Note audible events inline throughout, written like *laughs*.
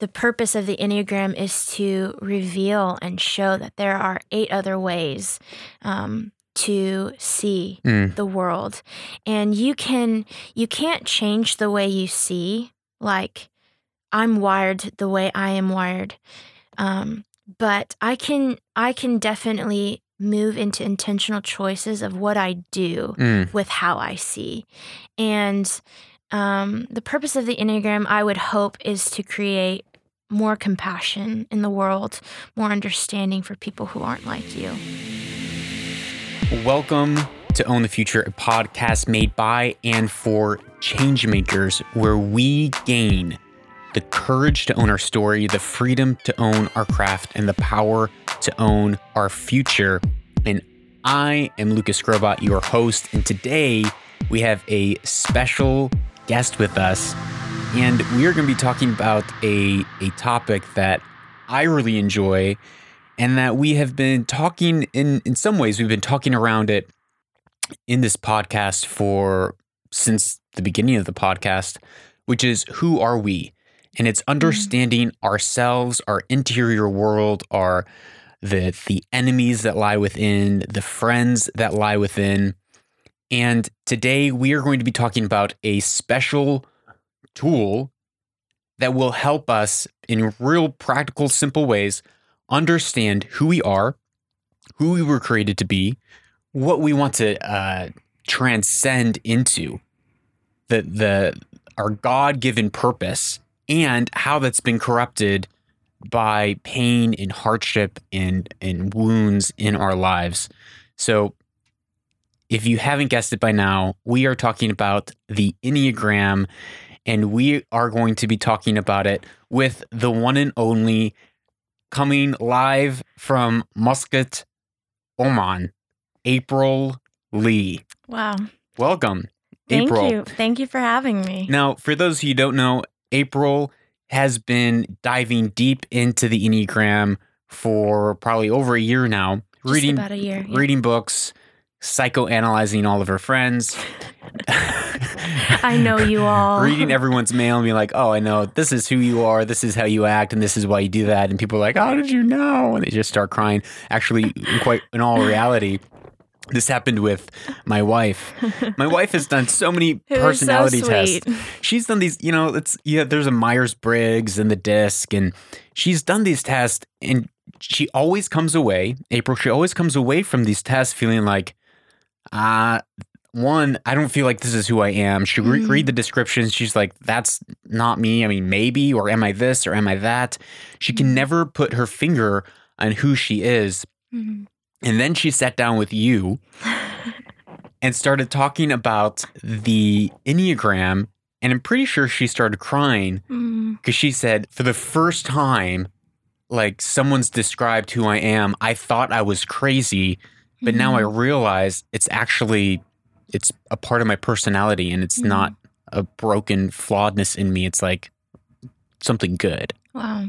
the purpose of the Enneagram is to reveal and show that there are eight other ways um, to see Mm. the world, and you can you can't change the way you see. Like I'm wired the way I am wired, um, but I can I can definitely move into intentional choices of what I do Mm. with how I see. And um, the purpose of the Enneagram, I would hope, is to create more compassion in the world, more understanding for people who aren't like you. Welcome to Own the Future, a podcast made by and for changemakers, where we gain the courage to own our story, the freedom to own our craft, and the power to own our future. And I am Lucas Skrobot, your host, and today we have a special guest with us. And we are going to be talking about a, a topic that I really enjoy and that we have been talking in in some ways we've been talking around it in this podcast for since the beginning of the podcast which is who are we and it's mm-hmm. understanding ourselves our interior world our the the enemies that lie within the friends that lie within and today we are going to be talking about a special tool that will help us in real practical simple ways understand who we are, who we were created to be, what we want to uh, transcend into, the the our God given purpose, and how that's been corrupted by pain and hardship and and wounds in our lives. So, if you haven't guessed it by now, we are talking about the Enneagram, and we are going to be talking about it with the one and only coming live from Muscat, Oman, April Lee. Wow. Welcome, Thank April. you. Thank you for having me. Now, for those who don't know, April has been diving deep into the Enneagram for probably over a year now, Just reading about a year. yeah. reading books, psychoanalyzing all of her friends. I know you all. reading everyone's mail and be like, oh, I know this is who you are, this is how you act, and this is why you do that. And people are like, how did you know? And they just start crying. Actually, in quite in all reality, this happened with my wife. My wife has done so many *laughs* is so personality tests. She's done these, you know, it's yeah, there's a Myers Briggs and the disc, and she's done these tests, and she always comes away, April, she always comes away from these tests feeling like, uh, one, I don't feel like this is who I am. She re- Mhm. read the descriptions. She's like, that's not me. I mean, maybe, or am I this, or am I that? She can Mhm. never put her finger on who she is. Mhm. And then she sat down with you *laughs* and started talking about the Enneagram. And I'm pretty sure she started crying Mm. because she said, for the first time, like someone's described who I am, I thought I was crazy, but now I Mhm. realize it's actually it's a part of my personality and it's Mhm. not a broken flawedness in me. It's like something good. Wow.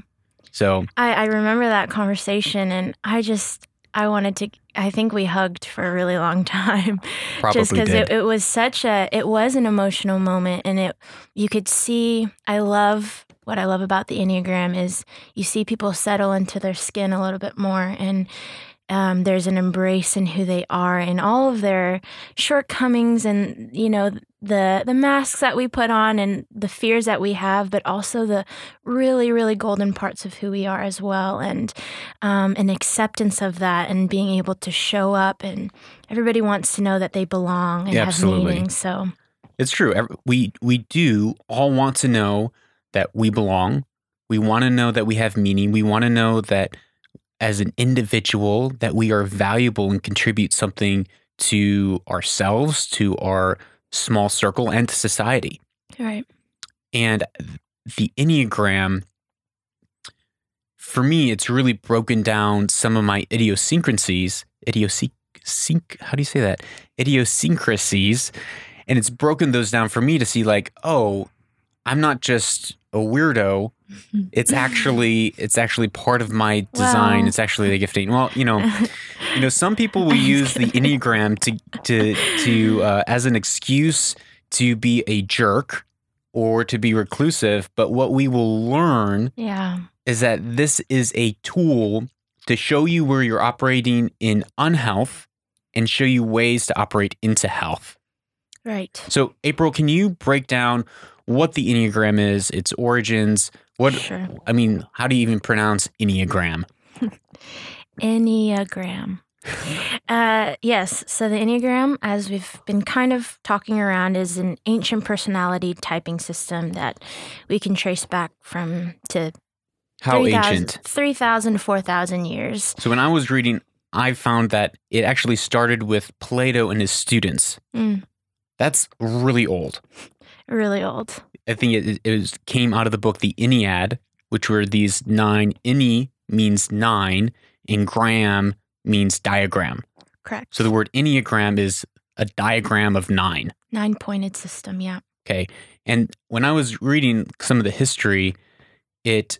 So I, I remember that conversation and I just I wanted to I think we hugged for a really long *laughs* time. probably just because it, it was such a it was an emotional moment and it you could see I love what I love about the Enneagram is you see people settle into their skin a little bit more and um, there's an embrace in who they are and all of their shortcomings and you know the the masks that we put on and the fears that we have but also the really really golden parts of who we are as well and um, an acceptance of that and being able to show up and everybody wants to know that they belong and Yeah, have absolutely. meaning so It's true. We we do all want to know that we belong. We want to know that we have meaning. We want to know that as an individual that we are valuable and contribute something to ourselves, to our small circle and to society. right And the Enneagram for me it's really broken down some of my idiosyncrasies, idiosync how do you say that? Idiosyncrasies and it's broken those down for me to see like oh i'm not just a weirdo *laughs* it's actually it's actually part of my design Wow. it's actually the gifting well you know *laughs* you know some people will use the enneagram to to to uh, as an excuse to be a jerk or to be reclusive, but what we will learn Yeah. is that this is a tool to show you where you're operating in unhealth and show you ways to operate into health. Right. So, April, can you break down what the Enneagram is, its origins? What Sure. I mean, how do you even pronounce Enneagram? *laughs* Enneagram. Uh, yes. So the Enneagram, as we've been kind of talking around, is an ancient personality typing system that we can trace back from to How 3,000 ancient? 3,000 4,000 years. So, when I was reading, I found that it actually started with Plato and his students. Mm, That's really old. really old. I think it, it was, came out of the book The Ennead, which were these nine. Enne means nine, and gram means diagram. Correct. So the word Enneagram is a diagram of nine. Nine pointed system. Yeah. Okay. And when I was reading some of the history, it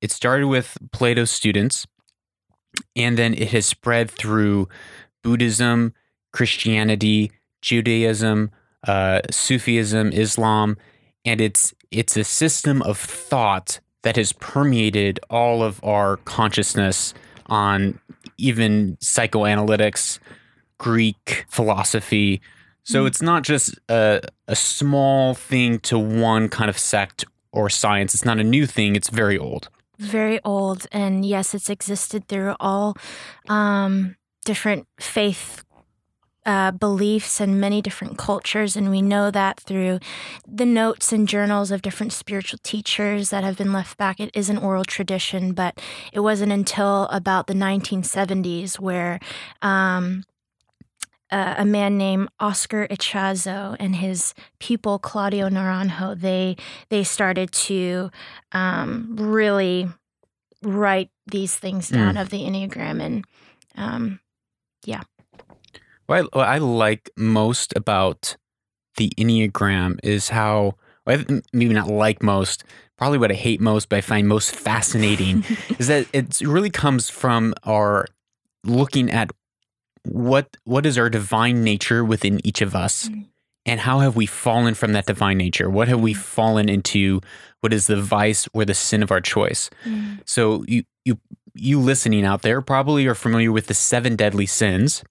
it started with Plato's students, and then it has spread through Buddhism, Christianity, Judaism, uh, Sufism, Islam, and it's it's a system of thought that has permeated all of our consciousness on even psychoanalytics, Greek philosophy. So Mm. it's not just a, a small thing to one kind of sect or science. It's not a new thing. It's very old. Very old. And yes, it's existed through all um, different faith uh, beliefs and many different cultures. And we know that through the notes and journals of different spiritual teachers that have been left back. It is an oral tradition, but it wasn't until about the 1970s where. Um, uh, a man named Oscar Ichazo and his pupil Claudio Naranjo, they they started to um, really write these things down of the Enneagram. And um, What I, what I like most about the Enneagram is how, well, I th- maybe not like most, probably what I hate most, but I find most fascinating *laughs* is that it really comes from our looking at what what is our divine nature within each of us Mm. and how have we fallen from that divine nature? What have we Mm. fallen into? What is the vice or the sin of our choice? Mm, so you you you listening out there probably are familiar with the seven deadly sins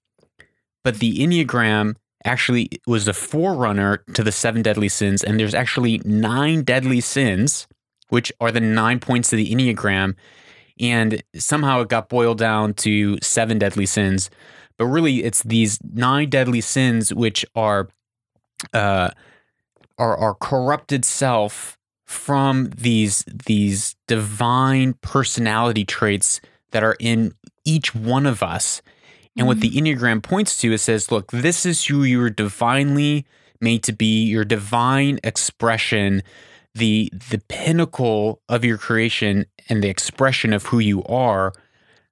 but the enneagram actually was the forerunner to the seven deadly sins and there's actually nine deadly sins which are the nine points of the enneagram and somehow it got boiled down to seven deadly sins. But really it's these nine deadly sins which are uh are our corrupted self from these these divine personality traits that are in each one of us and what the enneagram points to it says look this is who you're divinely made to be your divine expression the the pinnacle of your creation and the expression of who you are.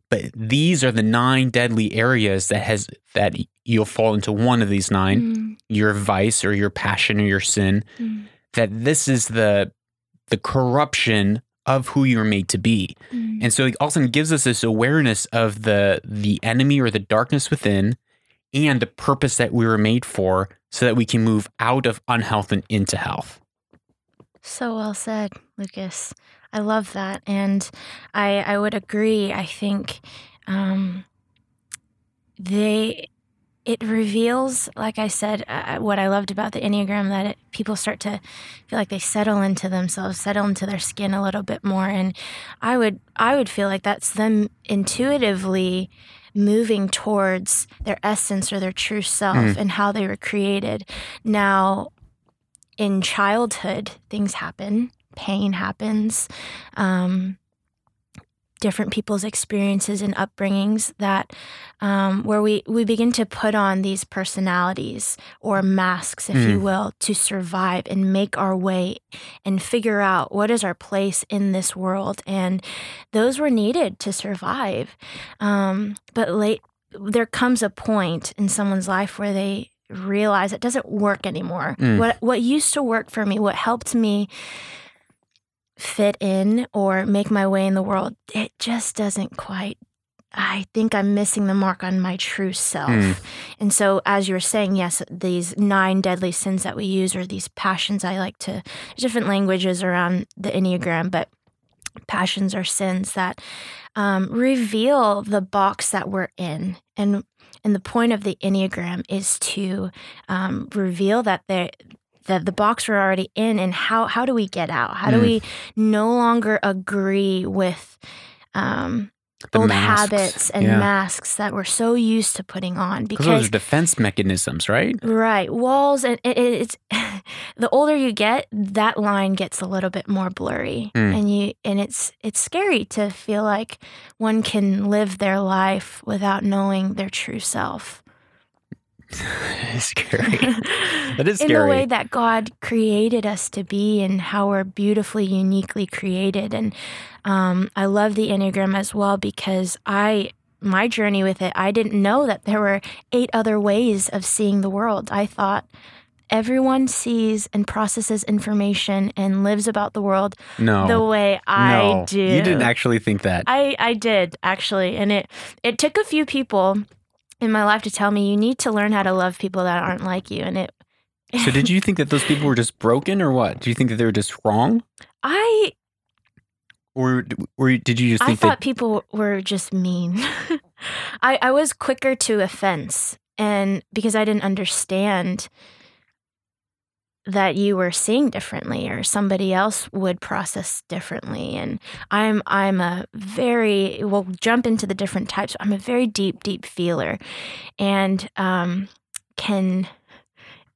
But these are the nine deadly areas that has that you'll fall into one of these nine mm, your vice or your passion or your sin mm, that this is the the corruption of who you're made to be mm. and so it also gives us this awareness of the the enemy or the darkness within and the purpose that we were made for so that we can move out of unhealth and into health So well said, Lucas. I love that, and I I would agree. I think um, they it reveals, like I said, uh, what I loved about the Enneagram that it, people start to feel like they settle into themselves, settle into their skin a little bit more, and I would I would feel like that's them intuitively moving towards their essence or their true self Mm. and how they were created. Now, in childhood, things happen, pain happens, um, different people's experiences and upbringings that um, where we, we begin to put on these personalities or masks, if you Mm. will, to survive and make our way and figure out what is our place in this world. And those were needed to survive. Um, but late, there comes a point in someone's life where they realize it doesn't work anymore. Mm. What what used to work for me, what helped me fit in or make my way in the world, it just doesn't quite I think I'm missing the mark on my true self. Mm. And so, as you were saying, yes, these nine deadly sins that we use, or these passions, I like to, different languages around the Enneagram, but passions are sins that um, reveal the box that we're in. And and the point of the Enneagram is to um, reveal that there that the box we're already in and how how do we get out? How do Mm. we no longer agree with um, The old masks. habits and Yeah. masks that we're so used to putting on? Because those are defense mechanisms, right? right walls and it, it- it's *laughs* the older you get, that line gets a little bit more blurry, Mm. and you and it's it's scary to feel like one can live their life without knowing their true self. *laughs* scary. *laughs* That is in the way that God created us to be and how we're beautifully, uniquely created. And um, I love the Enneagram as well because I, my journey with it, I didn't know that there were eight other ways of seeing the world. I thought everyone sees and processes information and lives about the world no. the way I no. do. You didn't actually think that. I, I did actually, and it it took a few people in my life to tell me you need to learn how to love people that aren't like you, and it. so did you think that those people were just broken or what? Do you think that they were just wrong? I Or, or did you just I thought that people were just mean. *laughs* I I was quicker to offense, and because I didn't understand that you were seeing differently or somebody else would process differently and i'm i'm a very we'll jump into the different types i'm a very deep deep feeler and um can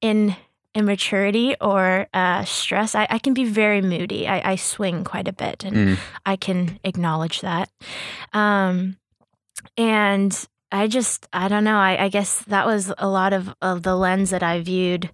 in immaturity or uh, stress I, I can be very moody I, I swing quite a bit and Mm. I can acknowledge that. Um, and I just, I don't know. I, I guess that was a lot of, of the lens that I viewed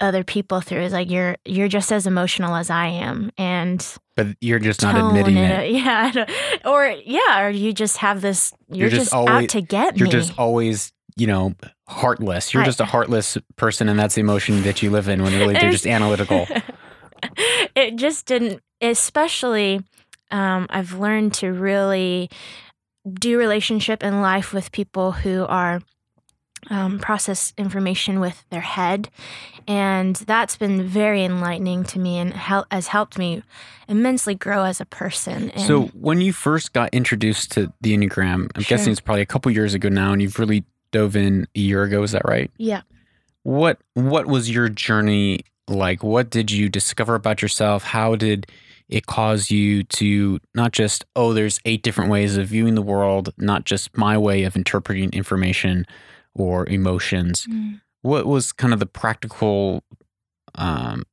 other people through is like you're you're just as emotional as I am and but you're just not admitting and- it. yeah or yeah or you just have this you're, You're just just, always- out to get You're me just always, you know, heartless. You're I- just a heartless person, and that's the emotion that you live in when really they're just analytical. *laughs* it just didn't especially um, i've learned to really do relationship and life with people who are um, process information with their head and that's been very enlightening to me and hel- has helped me immensely grow as a person and So when you first got introduced to the Enneagram, I'm Sure. guessing it's probably a couple years ago now, and you've really dove in a year ago. Is that right? yeah What What was your journey like? What did you discover about yourself? How did it cause you to not just oh, there's eight different ways of viewing the world, not just my way of interpreting information or emotions. Mm. What was kind of the practical, um,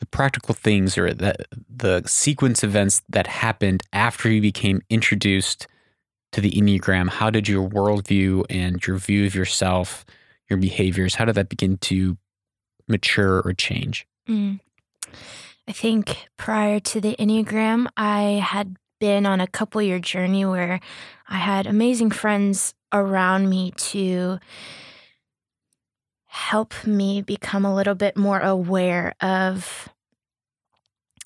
the practical things or the the sequence events that happened after you became introduced to the Enneagram? How did your worldview and your view of yourself, your behaviors, how did that begin to mature or change? Mm. I think prior to the Enneagram, I had been on a couple year journey where I had amazing friends around me to help me become a little bit more aware of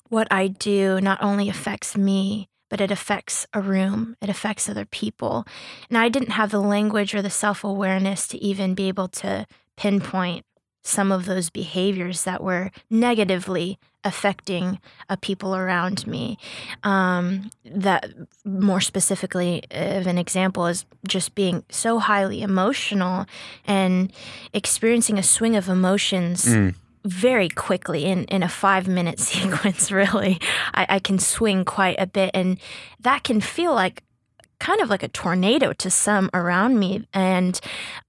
what I do not only affects me, but it affects a room, it affects other people. And I didn't have the language or the self awareness to even be able to pinpoint some of those behaviors that were negatively affecting uh, people around me. Um, that more specifically, of an example is just being so highly emotional and experiencing a swing of emotions Mm. very quickly in, in a five minute *laughs* sequence, really. I, I can swing quite a bit, and that can feel like kind of like a tornado to some around me. And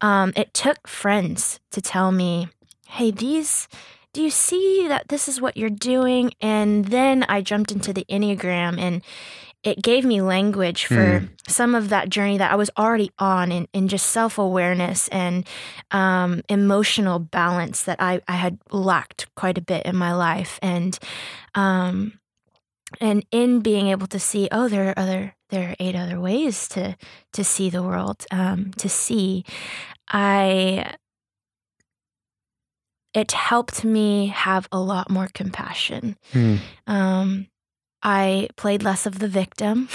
um, it took friends to tell me, hey, these. Do you see that this is what you're doing? And then I jumped into the Enneagram and it gave me language for some of that journey that I was already on in, in just self awareness and um, emotional balance that I, I had lacked quite a bit in my life. And um, and in being able to see, oh, there are other there are eight other ways to to see the world, um, to see, I it helped me have a lot more compassion. Hmm. Um, I played less of the victim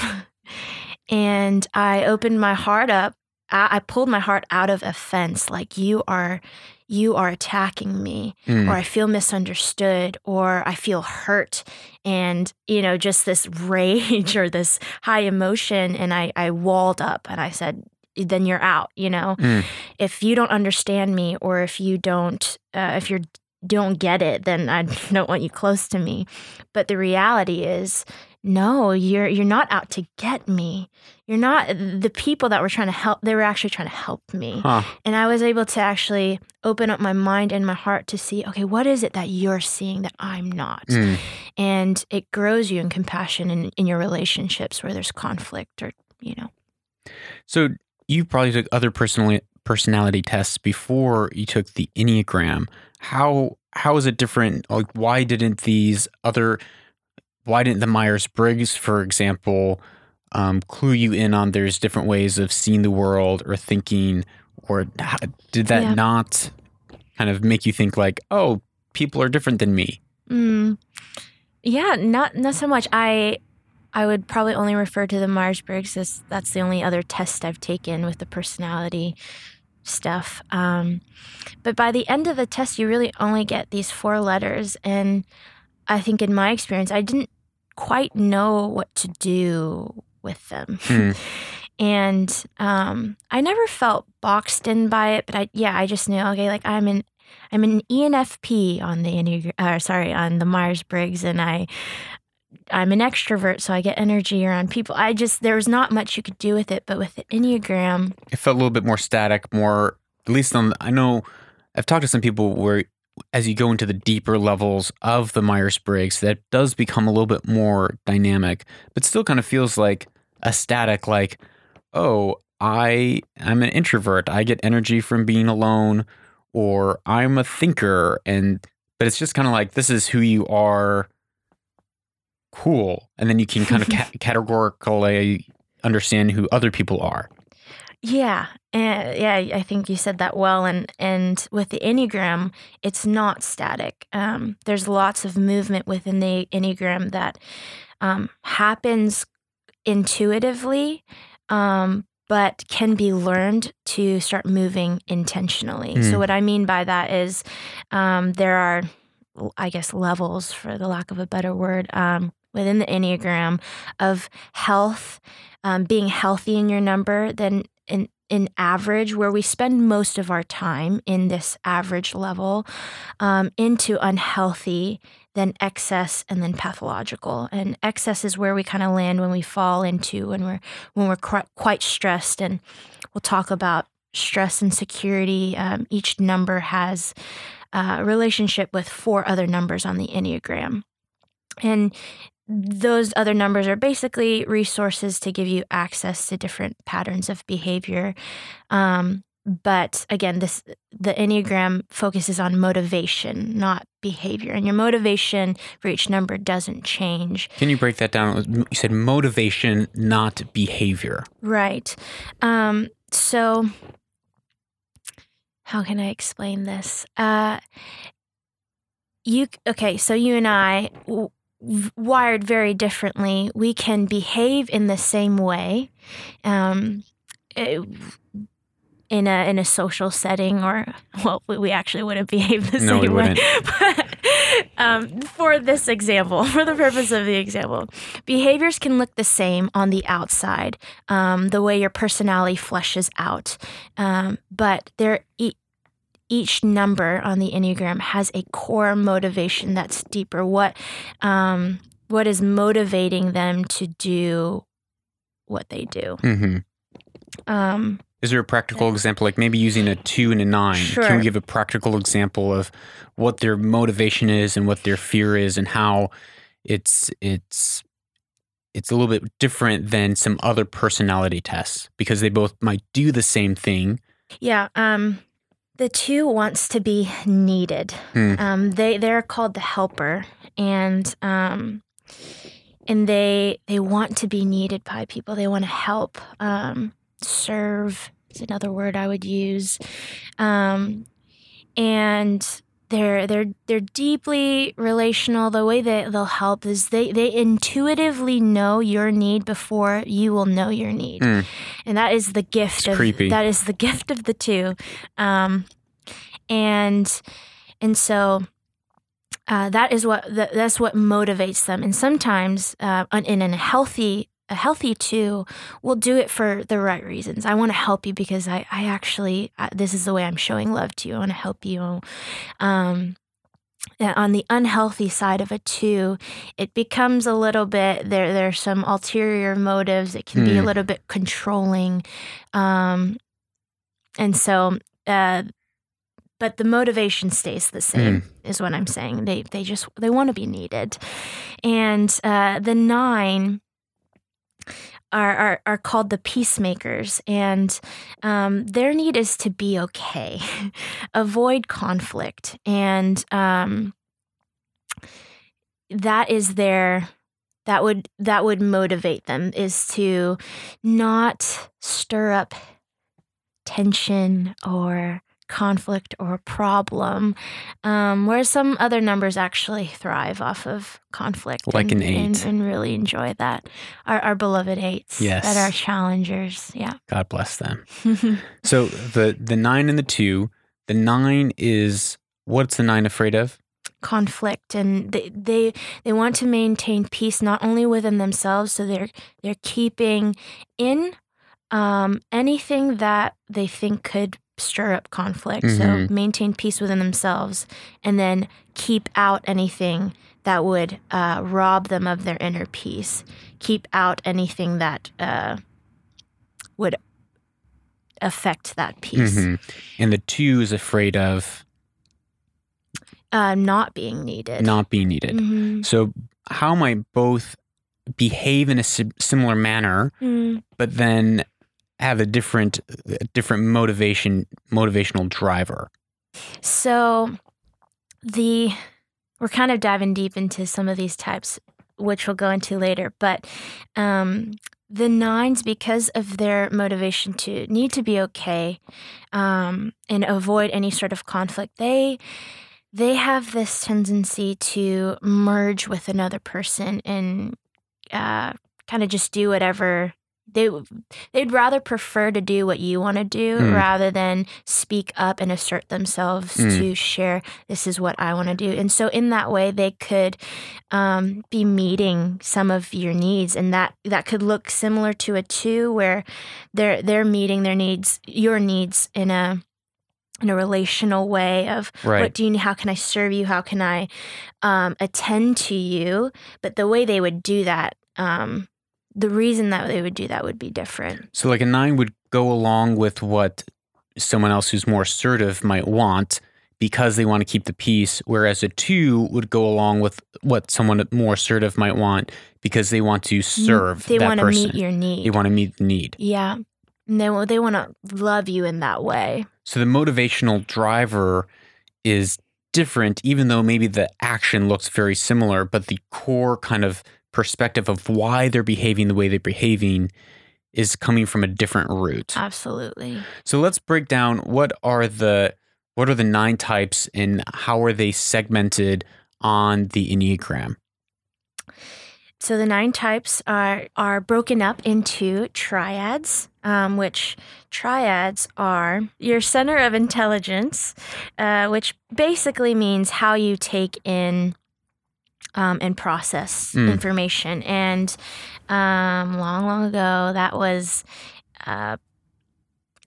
*laughs* and I opened my heart up. I, I pulled my heart out of offense, like you are you are attacking me Mm. or I feel misunderstood or I feel hurt and you know just this *laughs* rage or this high emotion and I I walled up and I said then you're out you know Mm. if you don't understand me or if you don't uh, if you don't get it then I *laughs* don't want you close to me but the reality is no you're you're not out to get me you're not the people that were trying to help they were actually trying to help me Huh. and I was able to actually open up my mind and my heart to see, okay, what is it that you're seeing that I'm not? Mm. And it grows you in compassion in, in your relationships where there's conflict or, you know. So you probably took other personality personality tests before you took the Enneagram. How how is it different? Like why didn't these other why didn't the Myers Briggs, for example, um, clue you in on there's different ways of seeing the world or thinking, or did that Yeah. not kind of make you think like, oh, people are different than me? Mm, yeah, not not so much. I I would probably only refer to the Myers Briggs as that's the only other test I've taken with the personality stuff. Um, but by the end of the test, you really only get these four letters, and I think in my experience, I didn't quite know what to do with them. Hmm. *laughs* and um, I never felt boxed in by it, but I yeah, I just knew okay, like I'm an I'm an ENFP on the Enneagram, uh, sorry, on the Myers Briggs, and I I'm an extrovert, so I get energy around people. I just there was not much you could do with it, but with the Enneagram, it felt a little bit more static, more at least on. I know I've talked to some people where as you go into the deeper levels of the Myers Briggs, that does become a little bit more dynamic, but still kind of feels like a static. Like, oh, I am an introvert. I get energy from being alone, or I'm a thinker, and but it's just kind of like this is who you are. Cool, and then you can kind of ca- *laughs* categorically understand who other people are. yeah, and yeah, I think you said that well. And and with the Enneagram, it's not static. Um, there's lots of movement within the Enneagram that um, happens intuitively, um, but can be learned to start moving intentionally. Mm. So what I mean by that is um, there are, I guess, levels, for the lack of a better word, um, within the Enneagram of health, um, being healthy in your number, then in in average, where we spend most of our time in this average level, um, into unhealthy, then excess, and then pathological. And excess is where we kind of land when we fall into when we're when we're qu- quite stressed. And we'll talk about stress and security. Um, each number has uh, a relationship with four other numbers on the Enneagram. And those other numbers are basically resources to give you access to different patterns of behavior. Um, but again, this the Enneagram focuses on motivation, not behavior. And your motivation for each number doesn't change. Can you break that down? You said motivation, not behavior. Right. Um, so, how can I explain this? Uh, you okay? So you and I, v- wired very differently, we can behave in the same way. Um, eh, in a in a social setting, or well, we- actually wouldn't *laughs* behave the No, same way. *laughs* But um, for this example, *laughs* for the purpose of the example, behaviors can look the same on the outside, um, the way your personality fleshes out, um, but there. Each number on the enneagram has a core motivation that's deeper. What, um, what is motivating them to do what they do? hmm Um, Is there a practical Yeah. example, like maybe using a two and a nine? Sure. Can we give a practical example of what their motivation is and what their fear is, and how it's it's it's a little bit different than some other personality tests because they both might do the same thing. Yeah, um, the two wants to be needed. Hmm. Um, they they're called the helper, and um, and they they want to be needed by people. They want to help, um, serve is another word I would use, um, and they're they're they're deeply relational. The way that they'll help is they they intuitively know your need before you will know your need, Mm. and that is the gift It's of creepy. that is the *laughs* gift of the two, um, and and so. Uh, that is what that, that's what motivates them, and sometimes, uh, in a healthy healthy two will do it for the right reasons. I want to help you because I, I actually, I, this is the way I'm showing love to you. I want to help you. Um, on the unhealthy side of a two, it becomes a little bit there. There's some ulterior motives. It can be a Hmm. little bit controlling, um, and so. Uh, but the motivation stays the same, is what I'm saying. They they just they want to be needed, and uh, the nine are, are are called the peacemakers, and um, their need is to be okay, *laughs* avoid conflict, and um, that is their that would that would motivate them is to not stir up tension or conflict or problem um, whereas some other numbers actually thrive off of conflict Like and, an eight. and, and really enjoy that our, our beloved eights Yes. that are challengers yeah God bless them. *laughs* So the the nine and the two. The nine is what's the nine afraid of? conflict and they, they they want to maintain peace not only within themselves so they're they're keeping in um, anything that they think could stir up conflict so Mhm. maintain peace within themselves and then keep out anything that would uh, rob them of their inner peace keep out anything that uh, would affect that peace Mhm. And the two is afraid of uh, not being needed not being needed. Mhm. So how might both behave in a si- similar manner, Mm. but then have a different a different motivation motivational driver? So the we're kind of diving deep into some of these types, which we'll go into later. But um, the nines, because of their motivation to need to be okay um, and avoid any sort of conflict, they they have this tendency to merge with another person and uh, kind of just do whatever they they'd rather prefer to do what you want to do Mm. rather than speak up and assert themselves Mm. to share this is what I want to do. And so in that way they could um, be meeting some of your needs and that that could look similar to a 2 where they're they're meeting their needs your needs in a in a relational way of Right. what do you how can I serve you? How can I um, attend to you? But the way they would do that, um, the reason that they would do that would be different. So like a nine would go along with what someone else who's more assertive might want because they want to keep the peace, whereas a two would go along with what someone more assertive might want because they want to mm, serve They want to meet your need. they want to meet the need. yeah. And they, they want to love you in that way. So the motivational driver is different, even though maybe the action looks very similar, but the core kind of perspective of why they're behaving the way they're behaving is coming from a different root. Absolutely. So let's break down what are the what are the nine types and how are they segmented on the Enneagram? So the nine types are are broken up into triads, um, which triads are your center of intelligence, uh, which basically means how you take in um, and process Mm. information. And um, long, long ago, that was. Uh,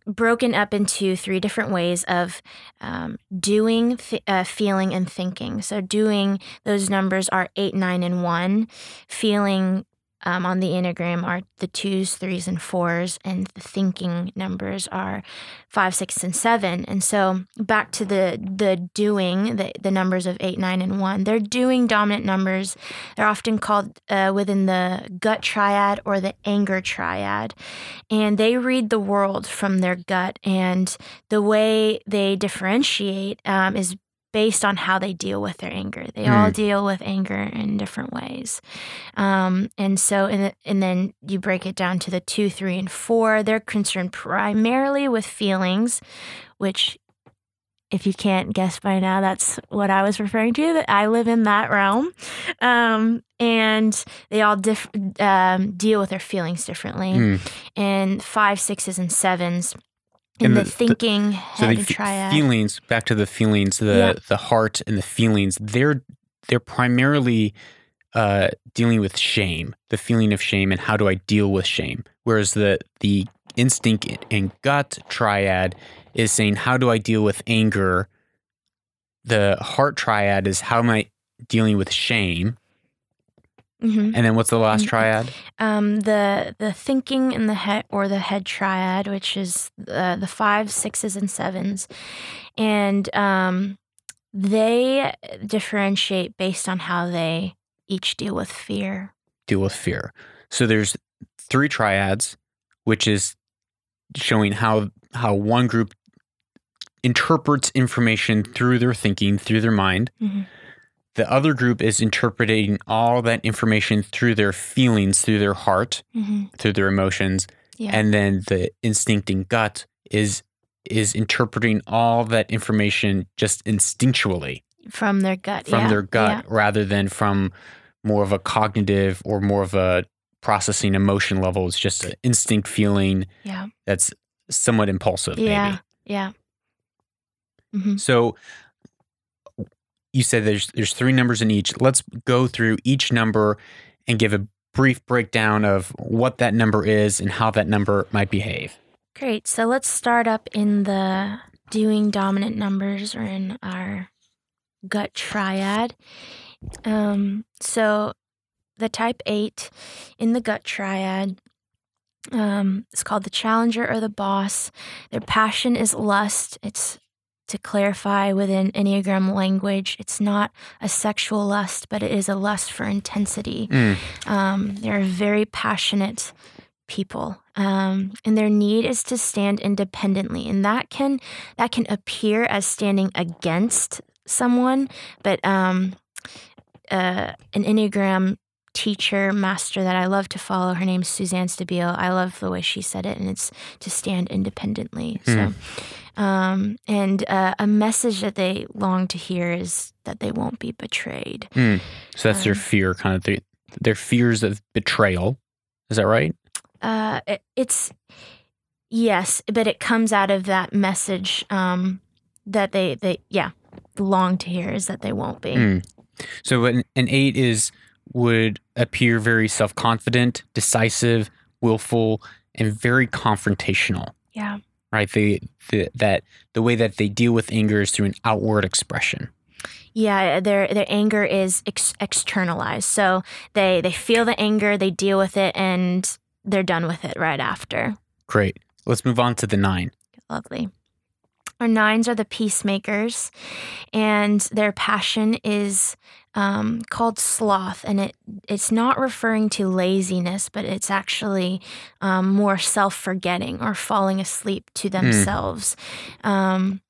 broken up into three different ways of um, doing, th- uh, feeling, and thinking. So, doing those numbers are eight, nine, and one. Feeling um, on the Enneagram are the twos, threes, and fours, and the thinking numbers are five, six, and seven. And so, back to the the doing, the the numbers of eight, nine, and one. They're doing dominant numbers. They're often called uh, within the gut triad or the anger triad, and they read the world from their gut. And the way they differentiate um, is based on how they deal with their anger. They all Hmm. deal with anger in different ways. Um, and so, and, the, and then you break it down to the two, three, and four. They're concerned primarily with feelings, which if you can't guess by now, that's what I was referring to. That I live in that realm, um, and they all diff- um, deal with their feelings differently. Mm. And five, sixes, and sevens in the, the- the- thinking So head the triad. feelings, back to the feelings, the Yeah. the heart and the feelings, they're they're primarily uh, dealing with shame, the feeling of shame, and how do I deal with shame. Whereas the the instinct and gut triad is saying how do I deal with anger. The heart triad is how am I dealing with shame, Mhm. and then what's the last Mm. triad? Um, the the thinking in the head or the head triad, which is the the five, sixes, and sevens, and um, they differentiate based on how they each deal with fear. deal with fear. So there's three triads, which is showing how how one group interprets information through their thinking, through their mind. Mhm. The other group is interpreting all that information through their feelings, through their heart, hmm through their emotions. Yeah. And then the instinct and gut is is interpreting all that information just instinctually from their gut. from yeah, their gut rather than from more of a cognitive or more of a processing emotion level. It's just an instinct feeling Yeah. that's somewhat impulsive, Yeah. maybe. Yeah. hmm So you said there's there's three numbers in each. Let's go through each number and give a brief breakdown of what that number is and how that number might behave. Great. So let's start up in the doing dominant numbers or in our gut triad. Um, so the type eight in the gut triad um, is called the challenger or the boss. Their passion is lust. It's to clarify within Enneagram language, it's not a sexual lust, but it is a lust for intensity. Mm, Um, they're very passionate people, um, and their need is to stand independently, and that can that can appear as standing against someone, but um, uh, an Enneagram teacher master that I love to follow. Her name's Suzanne Stabile. I love the way she said it, and it's to stand independently. So, um, and uh, a message that they long to hear is that they won't be betrayed. mm. So that's their Um, fear, kind of the, their fears of betrayal. Is that right? Uh, it, it's yes, but it comes out of that message um, that they they yeah long to hear is that they won't be. Mm. So an, an eight is would appear very self confident, decisive, willful, and very confrontational. Yeah, Right? They, the, that the way that they deal with anger is through an outward expression. yeah. Their their anger is ex- externalized, so they they feel the anger, they deal with it, and they're done with it right after. Great. Let's move on to the nine. Lovely. Our nines are the peacemakers, and their passion is um, called sloth, and it it's not referring to laziness, but it's actually um, more self forgetting or falling asleep to themselves. Um,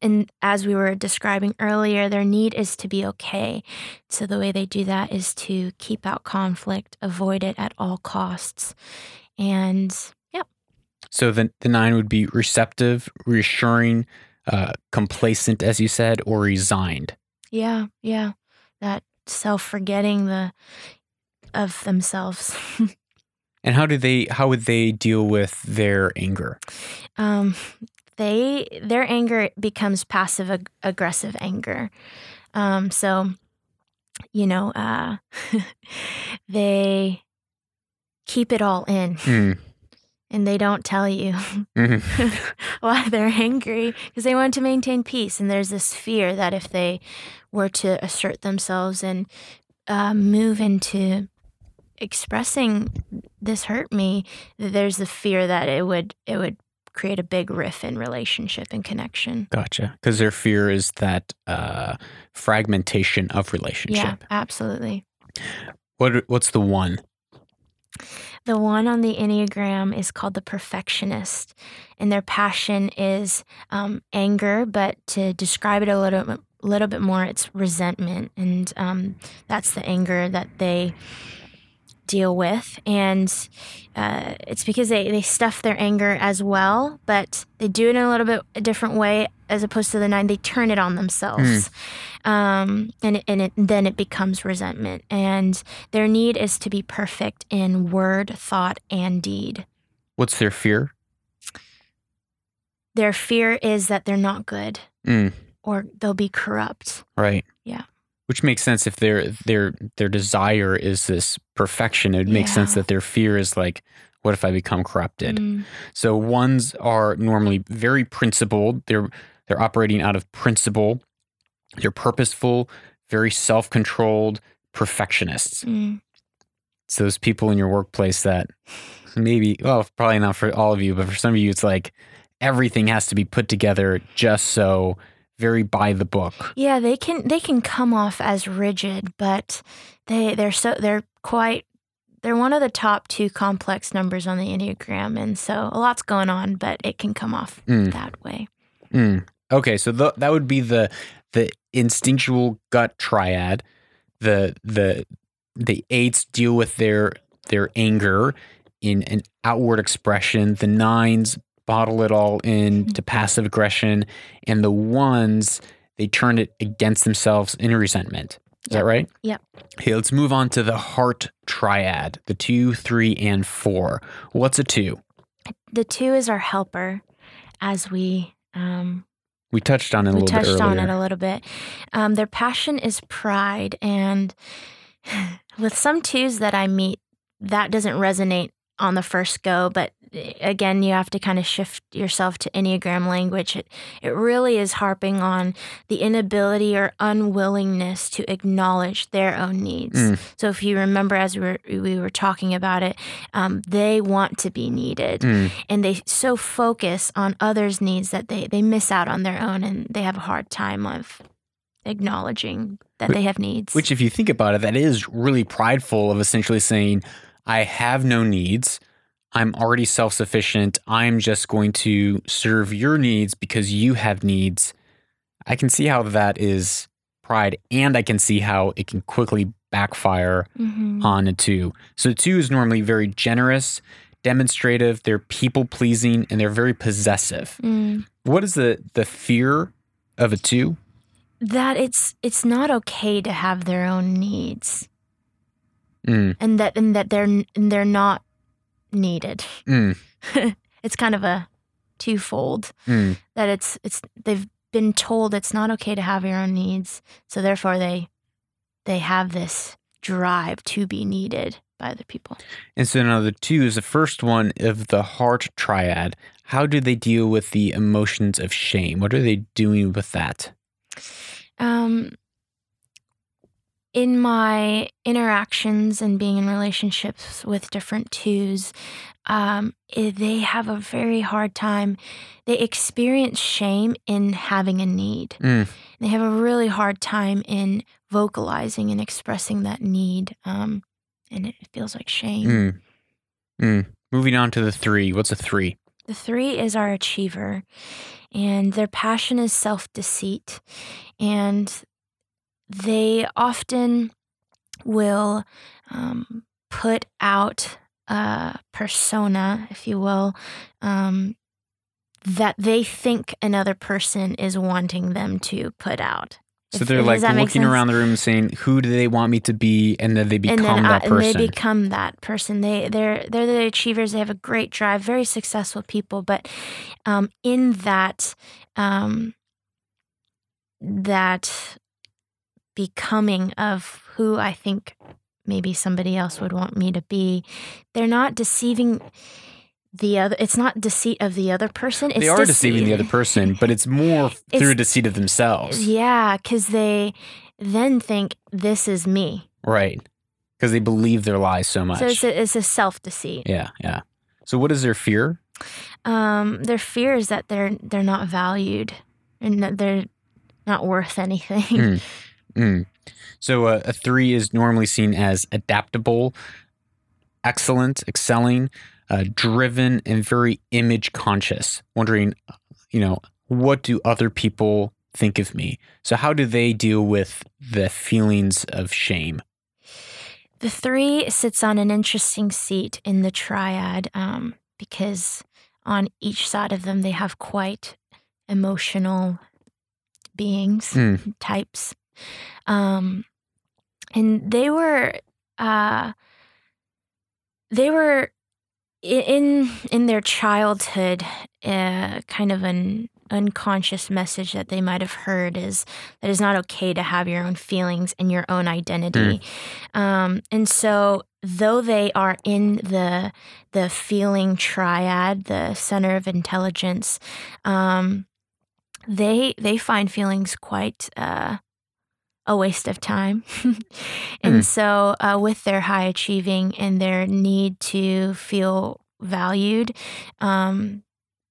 and as we were describing earlier, their need is to be okay. So the way they do that is to keep out conflict, avoid it at all costs, and yeah. So the, the nine would be receptive, reassuring, uh, complacent, as you said, or resigned. Yeah, yeah. That self-forgetting the of themselves. *laughs* And how do they? How would they deal with their anger? um they their anger becomes passive ag- aggressive anger. Um so you know, uh *laughs* they keep it all in Mm. and they don't tell you Mhm. *laughs* why they're angry because they want to maintain peace and there's this fear that if they were to assert themselves and uh, move into expressing this hurt me there's the fear that it would it would create a big rift in relationship and connection Gotcha. Because their fear is that uh, fragmentation of relationship. yeah absolutely What What's the one? The one on the Enneagram is called the perfectionist, and their passion is um, anger, but to describe it a little, bit- little bit more, it's resentment. And um, that's the anger that they deal with. And uh, it's because they, they stuff their anger as well, but they do it in a little bit a different way as opposed to the nine, they turn it on themselves. Um, and it, and it, then it becomes resentment. And their need is to be perfect in word, thought, and deed. What's their fear? Their fear is that they're not good Mm, or they'll be corrupt. right. Yeah. Which makes sense if their their their desire is this perfection. It would make sense that their fear is like, what if I become corrupted? Mm, So ones are normally very principled. They're they're operating out of principle. They're purposeful, very self-controlled, perfectionists. mm. It's those people in your workplace that maybe, well, probably not for all of you, but for some of you, it's like everything has to be put together just so, very by the book. Yeah, they can they can come off as rigid, but they they're so they're quite they're one of the top two complex numbers on the Enneagram, and so a lot's going on, but it can come off Mm. that way. Mm. Okay, so th- that would be the the instinctual gut triad. The the the eights deal with their their anger in an outward expression. The nines bottle it all into *laughs* passive aggression, and the ones they turn it against themselves in resentment. Is that right? Yep. Okay, let's move on to the heart triad. The two, three, and four. What's a two? The two is our helper, as we um, We touched on it a we little bit touched on it a little bit. Um, their passion is pride, and *sighs* with some twos that I meet, that doesn't resonate on the first go. But eh, again, you have to kind of shift yourself to Enneagram language. It it really is harping on the inability or unwillingness to acknowledge their own needs. Mm. So if you remember, as we were, we were talking about it, um, they want to be needed Mm. and they so focus on others' needs that they, they miss out on their own and they have a hard time of acknowledging that Wh- they have needs. Which, if you think about it, that is really prideful of essentially saying, I have no needs. I'm already self sufficient. I'm just going to serve your needs because you have needs. I can see how that is pride, and I can see how it can quickly backfire Mhm. on a two. So, two is normally very generous, demonstrative, they're people pleasing, and they're very possessive. Mm. What is the, the fear of a two? That it's it's not okay to have their own needs Mm, and that and that they're and they're not needed. mm, *laughs* It's kind of a twofold mm. that it's it's they've been told it's not okay to have your own needs, so therefore they they have this drive to be needed by other people. And so now the two is the first one of the heart triad. How do they deal with the emotions of shame? What are they doing with that? Um, in my interactions and being in relationships with different twos, um, eh, they have a very hard time. They experience shame in having a need. Mm. They have a really hard time in vocalizing and expressing that need. Um, and it feels like shame. Mm. Mm. Moving on to the three. What's a three? The three is our achiever, and their passion is self deceit. And they often will um, put out a persona, if you will, um, that they think another person is wanting them to put out. So If- they're like looking around the room saying, "Who do they want me to be?" And then they become and then that I, person. and they become that person. They they're they're the achievers. They have a great drive, very successful people. But um, in that um, that becoming of who I think maybe somebody else would want me to be, they're not deceiving the other. It's not deceit of the other person. It's they are deceiving the other person, but it's more *laughs* through deceit of themselves, Yeah, because they then think this is me. right? Because they believe their lies so much. So it's a, it's a self deceit. yeah, yeah. So what is their fear? Um, their fear is that they're they're not valued and that they're not worth anything. Mm. *laughs* Mm. So uh, a three is normally seen as adaptable, excellent, excelling, uh, driven, and very image conscious. Wondering, you know, what do other people think of me? So how do they deal with the feelings of shame? The three sits on an interesting seat in the triad um, because on each side of them they have quite emotional beings Mm. types um and they were uh they were in in their childhood uh, kind of an unconscious message that they might have heard is that it's not okay to have your own feelings and your own identity. Um, and so though they are in the the feeling triad the center of intelligence um, they they find feelings quite uh, a waste of time. *laughs* and Mm. so, uh, with their high achieving and their need to feel valued, um,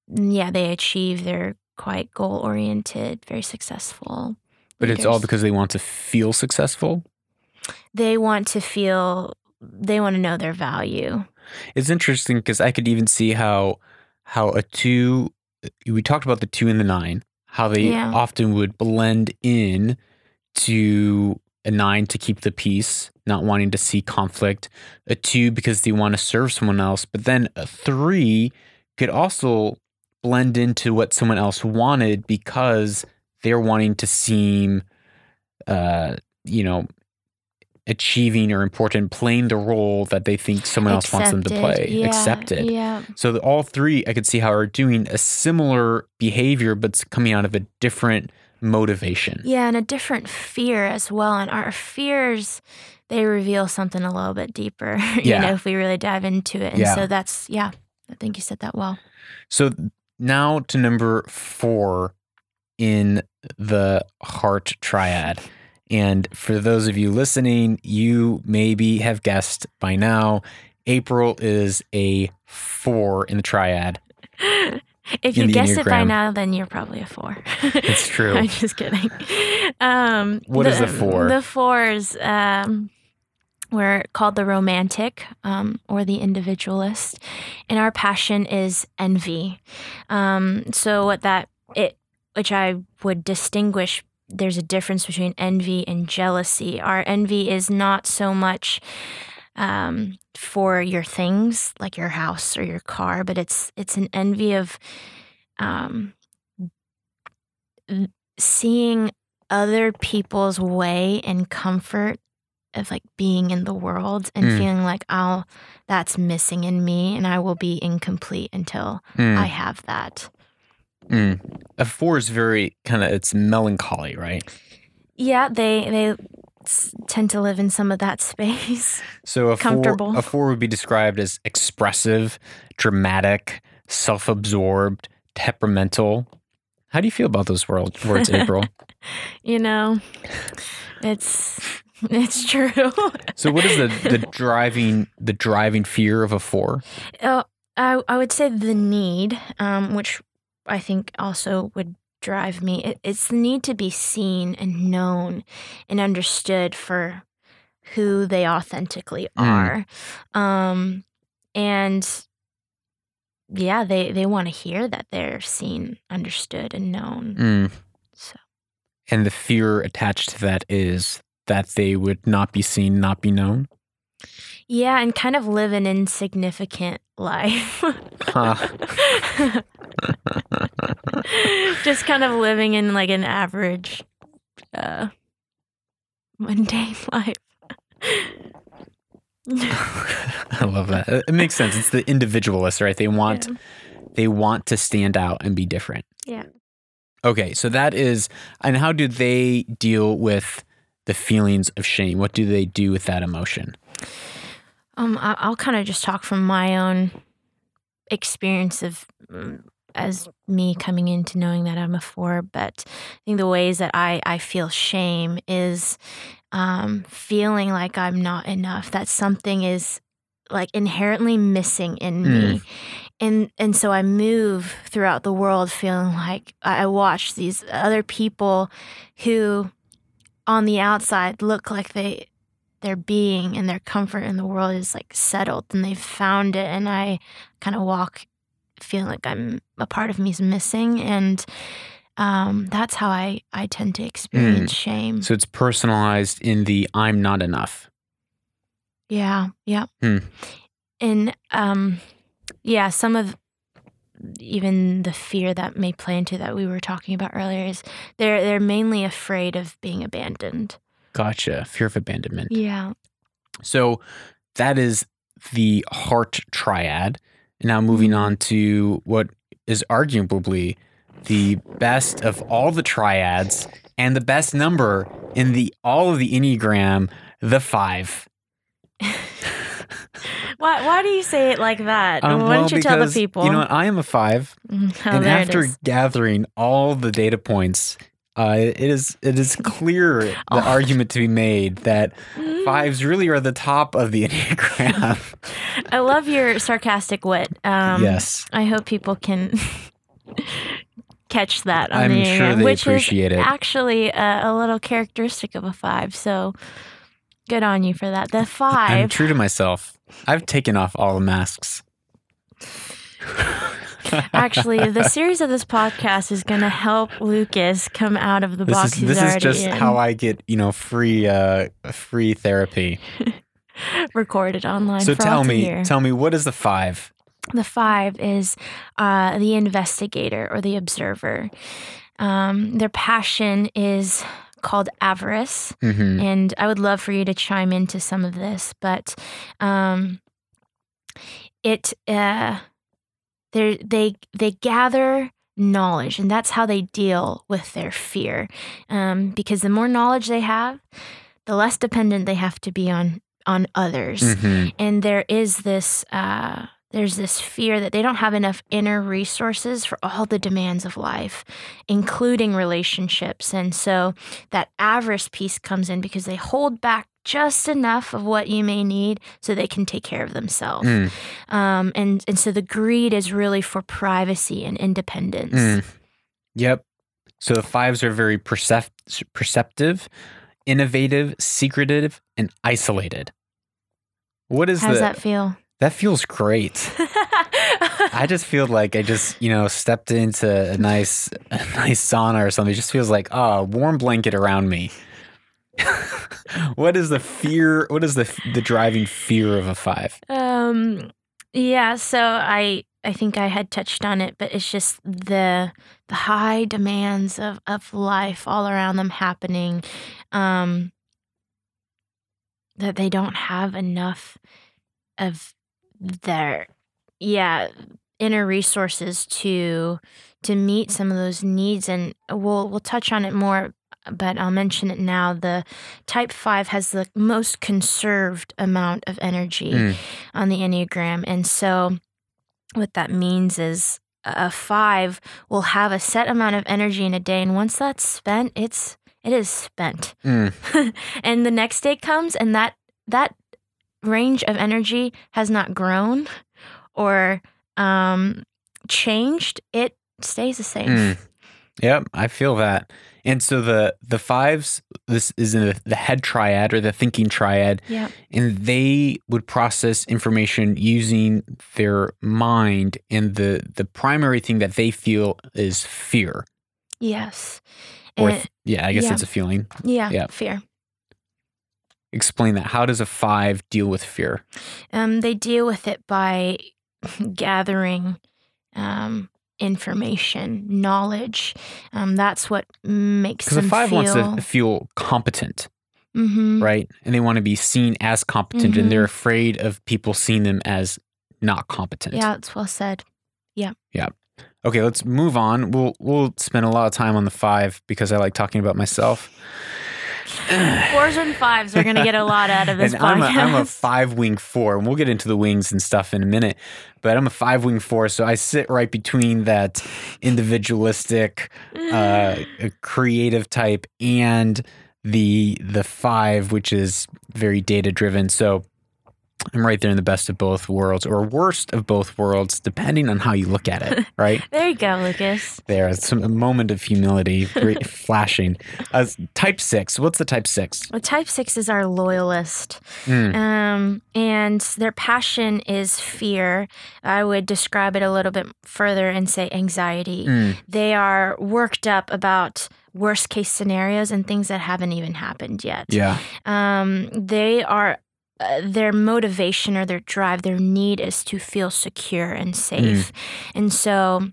yeah, they achieve. They're quite goal oriented, very successful. But it's all because they want to feel successful. they want to feel, they want to know their value. It's interesting because I could even see how how a two we talked about the two and the nine, how they Yeah. often would blend in to a nine to keep the peace, not wanting to see conflict, a two because they want to serve someone else, but then a three could also blend into what someone else wanted because they're wanting to seem uh you know achieving or important playing the role that they think someone else wants them to play Yeah, accepted. Yeah. so the, all three i could see how are doing a similar behavior but it's coming out of a different motivation Yeah, and a different fear as well. And our fears, they reveal something a little bit deeper, *laughs* you Yeah. know, if we really dive into it. And Yeah. so that's, yeah, I think you said that well. so now to number four in the heart triad and for those of you listening you maybe have guessed by now april is a four in the triad *laughs* if you guess it by now, then you're probably a four. *laughs* It's *laughs* true. I'm just kidding. Um, What is the four? The fours um, were called the romantic um, or the individualist, and our passion is envy. Um, so what that it, which I would distinguish. There's a difference between envy and jealousy. Our envy is not so much um, for your things like your house or your car, but it's it's an envy of um, seeing other people's way and comfort of like being in the world and Mm. feeling like I'll that's missing in me and I will be incomplete until Mm, I have that. mm. a four is very kind of it's melancholy right Yeah, they they tend to live in some of that space. So a Comfortable. four, a four would be described as expressive, dramatic, self-absorbed, temperamental. How do you feel about those word, words, April? *laughs* you know, it's it's true. *laughs* so what is the, the driving the driving fear of a four? Uh, I I would say the need, um, which I think also would drive me. It, it's the need to be seen and known and understood for who they authentically Mm. are, um, and yeah, they they want to hear that they're seen, understood, and known. Mm. So And the fear attached to that is that they would not be seen, not be known. Yeah, and kind of live an insignificant life. Huh. *laughs* just kind of living in like an average uh mundane *laughs* life I love that. It it makes sense. It's the individualist, right? They want Yeah. they want to stand out and be different. Yeah. Okay, so that is and how do they deal with the feelings of shame? What do they do with that emotion? Um i'll kind of just talk from my own experience of mm, as me coming into knowing that i'm a four but i think the ways that i i feel shame is um feeling like i'm not enough that something is like inherently missing in me. And and so i move throughout the world feeling like I watch these other people who on the outside look like they their being and their comfort in the world is like settled and they've found it and i kind of walk feeling like i'm a part of me is missing and um, that's how i i tend to experience shame So it's personalized in the I'm not enough. yeah yeah Hmm. and um yeah some of even the fear that may play into that we were talking about earlier is they're they're mainly afraid of being abandoned. Gotcha. Fear of abandonment. Yeah. So that is the heart triad. And now moving on to what is arguably the best of all the triads and the best number in the all of the Enneagram, the five. *laughs* Why why do you say it like that? Um, why well, don't you tell the people? You know what? I am a five. Mhm. *laughs* Oh, and after gathering all the data points, uh, it is it is clear the Oh. argument to be made that Mm. fives really are the top of the Enneagram. I love your sarcastic wit. Um, yes. I hope people can catch that on I'm the sure they which appreciate is it. actually a, a little characteristic of a five. So good on you for that. The five. I'm true to myself. I've taken off all the masks. *laughs* Actually, the series of this podcast is going to help Lucas come out of the This box is he's this is just in. how I get you know free uh free therapy. *laughs* recorded online. so tell me, hear. tell me, what is the five? The five is uh, the investigator or the observer. Um, their passion is called avarice. hmm And I would love for you to chime into some of this, but um, it uh, they they they gather knowledge, and that's how they deal with their fear. Um, because the more knowledge they have, the less dependent they have to be on on others. Hmm and there is this uh, there's this fear that they don't have enough inner resources for all the demands of life including relationships. And so that avarice piece comes in because they hold back just enough of what you may need so they can take care of themselves Mm, um, and and so the greed is really for privacy and independence mm. Yep. So the fives are very percept- perceptive, innovative, secretive, and isolated. What is how does that feel that feels great. *laughs* I just feel like I just, you know, stepped into a nice, a nice sauna or something. It just feels like, oh, warm blanket around me. What is the fear? What is the the driving fear of a five? Um yeah, so I I think I had touched on it, but it's just the the high demands of of life all around them happening um that they don't have enough of their yeah, inner resources to to meet some of those needs and we'll we'll touch on it more but I'll mention it now. The type 5 has the most conserved amount of energy Mm. on the Enneagram. And so, what that means is a five will have a set amount of energy in a day. And once that's spent, it's it is spent. Mm. *laughs* and the next day comes and that that range of energy has not grown or um, changed. It stays the same. Mm. Yep, I feel that. And so the the fives, this is in the, the head triad or the thinking triad, Yeah. and they would process information using their mind. And the the primary thing that they feel is fear. Yes. Or And- yeah, I guess yeah. it's a feeling. yeah, yeah. fear. Explain that. How does a five deal with fear? Um, they deal with it by *laughs* gathering um, information, knowledge. Um, that's what makes them five feel. wants to feel competent, Mhm. right? And they want to be seen as competent, and Mhm. they're afraid of people seeing them as not competent. Yeah, it's well said. Yeah. Yeah. Okay, let's move on. We'll we'll spend a lot of time on the five because I like talking about myself. *sighs* Fours and fives are going to get a lot out of this *laughs* and I'm a, podcast. I'm a five wing four, and we'll get into the wings and stuff in a minute. But I'm a five wing four, so I sit right between that individualistic, uh, *sighs* creative type and the the five, which is very data driven. So I'm right there in the best of both worlds, or worst of both worlds, depending on how you look at it. *laughs* Right there you go, Lucas. there, it's a moment of humility *laughs* flashing. Uh, type six. What's the type six? Well, type six is our loyalist. Mm. Um, and their passion is fear. I would describe it a little bit further and say anxiety. Mm. They are worked up about worst case scenarios and things that haven't even happened yet. Yeah. Um, they are uh, their motivation or their drive, their need is to feel secure and safe. And so,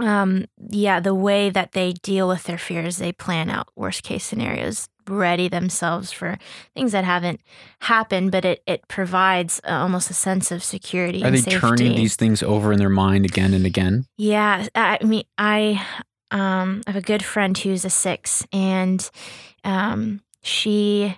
um, yeah, the way that they deal with their fears, they plan out worst case scenarios, ready themselves for things that haven't happened, but it, it provides uh, almost a sense of security. Are and they safety. turning these things over in their mind again and again? Yeah, I mean, I um, I have a good friend who's a six, and um, she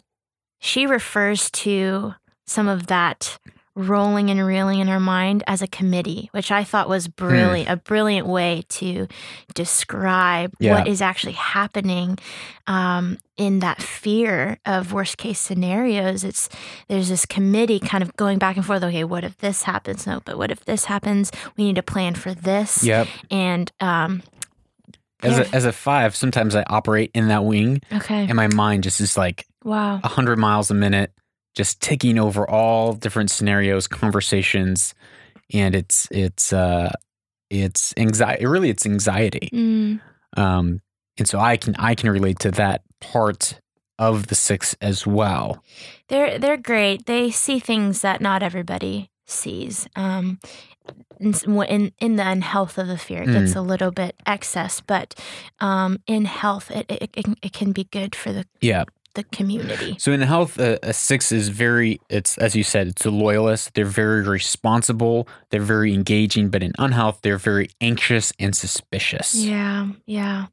she refers to some of that rolling and reeling in her mind as a committee, which I thought was brilliant, a brilliant way to describe Yeah. what is actually happening um, in that fear of worst case scenarios. It's there's this committee kind of going back and forth. Okay, what if this happens? No, but what if this happens? We need to plan for this. Yep. And um, As Yeah. a, as a five, sometimes I operate in that wing, okay, and my mind just is like wow, hundred miles a minute, just ticking over all different scenarios, conversations, and it's it's uh it's anxiety. Really, it's anxiety. mm, Um, and so I can I can relate to that part of the six as well. they're they're great. They see things that not everybody sees. Um, in, in in the unhealth of the fear, it mm. gets a little bit excess, but um, in health, it, it it can- it can be good for the Yeah. the community. So in health, a, a six is very. It's as you said, it's a loyalist. They're very responsible. They're very engaging. But in unhealth, they're very anxious and suspicious. Yeah, yeah,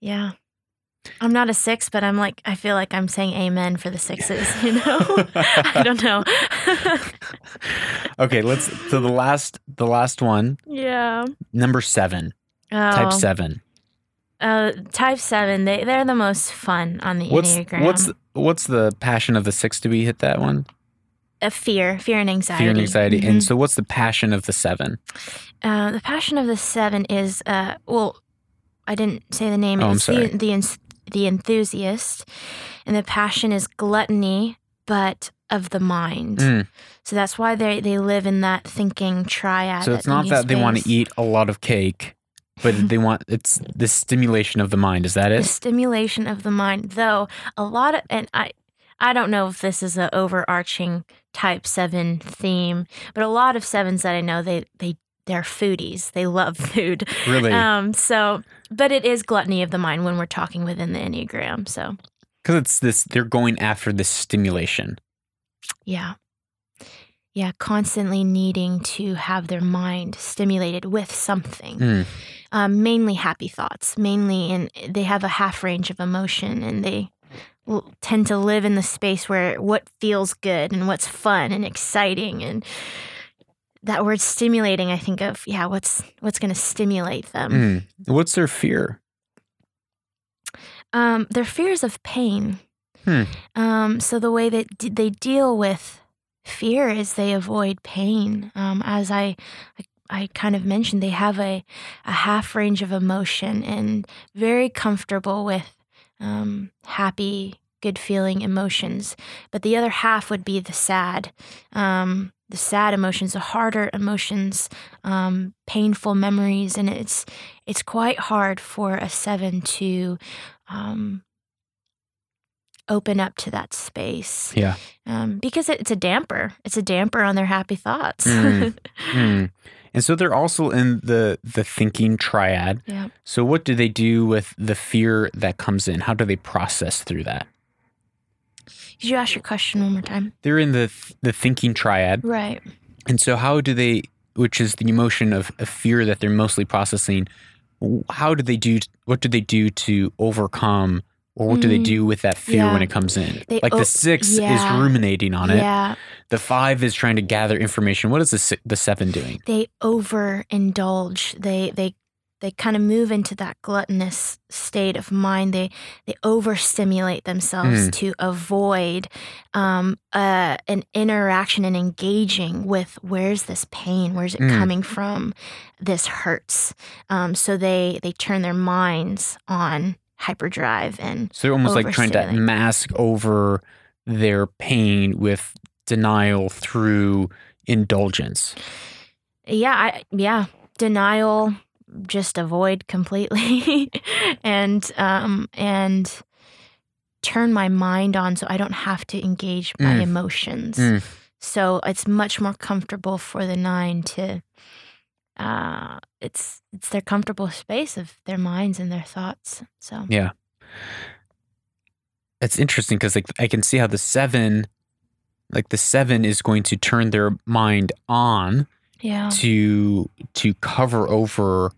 yeah. I'm not a six, but I'm like I feel like I'm saying amen for the sixes. *laughs* You know, *laughs* I don't know. *laughs* okay, let's. So the last, the last one, yeah. number seven, Oh, type seven. Uh, type seven. They they're the most fun on the What's enneagram. what's what's the passion of the six? to be hit that one? a fear, fear and anxiety. Fear and anxiety. Mhm. And so, what's the passion of the seven? uh, the passion of the seven is uh, well, I didn't say the name. Oh, I'm it's sorry. The, the the enthusiast, and the passion is gluttony, but of the mind. Mm. So that's why they they live in that thinking triad. So it's not that they want to eat a lot of cake, but *laughs* they want it's the stimulation of the mind. Is that it? the stimulation of the mind though a lot of and i i don't know if this is an overarching type 7 theme but a lot of sevens that i know they they they're foodies they love *laughs* food Really? um so but it is gluttony of the mind when we're talking within the enneagram so Because it's this. They're going after this stimulation. yeah yeah constantly needing to have their mind stimulated with something Mm. um, mainly happy thoughts, mainly, and they have a half range of emotion, and they tend to live in the space where what feels good and what's fun and exciting, and that word stimulating. I think of yeah, what's what's going to stimulate them. Mm. What's their fear? Um, their fears of pain. Hmm. Um, so the way that d- they deal with fear is they avoid pain. Um, as I, I, I kind of mentioned, they have a, a half range of emotion and very comfortable with um, happy, good feeling emotions. But the other half would be the sad. Um, the sad emotions, the harder emotions, um, painful memories, and it's it's quite hard for a seven to um, open up to that space Yeah. um, because it, it's a damper. It's a damper on their happy thoughts. Mm. *laughs* Mm. And so they're also in the the thinking triad. yeah. So what do they do with the fear that comes in? How do they process through that? Could you ask your question one more time? They're in the the thinking triad. Right. And so, how do they, which is the emotion of, of fear that they're mostly processing, how do they do, what do they do to overcome, or what do they Mm, do with that fear when it comes in? They like o- the six yeah. is ruminating on it, Yeah. the five is trying to gather information. What is the, the seven doing? They overindulge. They they they kind of move into that gluttonous state of mind. They they overstimulate themselves Mm. to avoid um, uh, an interaction and engaging with where's this pain? Where's it Mm. coming from? This hurts. Um, so they they turn their minds on hyperdrive and So they're almost like trying to mask over their pain with denial through indulgence. yeah I, yeah denial just avoid completely *laughs* and um and turn my mind on so I don't have to engage my Mm. emotions. Mm. So it's much more comfortable for the nine to uh it's it's their comfortable space of their minds and their thoughts. So Yeah. It's interesting because like I can see how the seven, like the seven, is going to turn their mind on yeah. to to cover over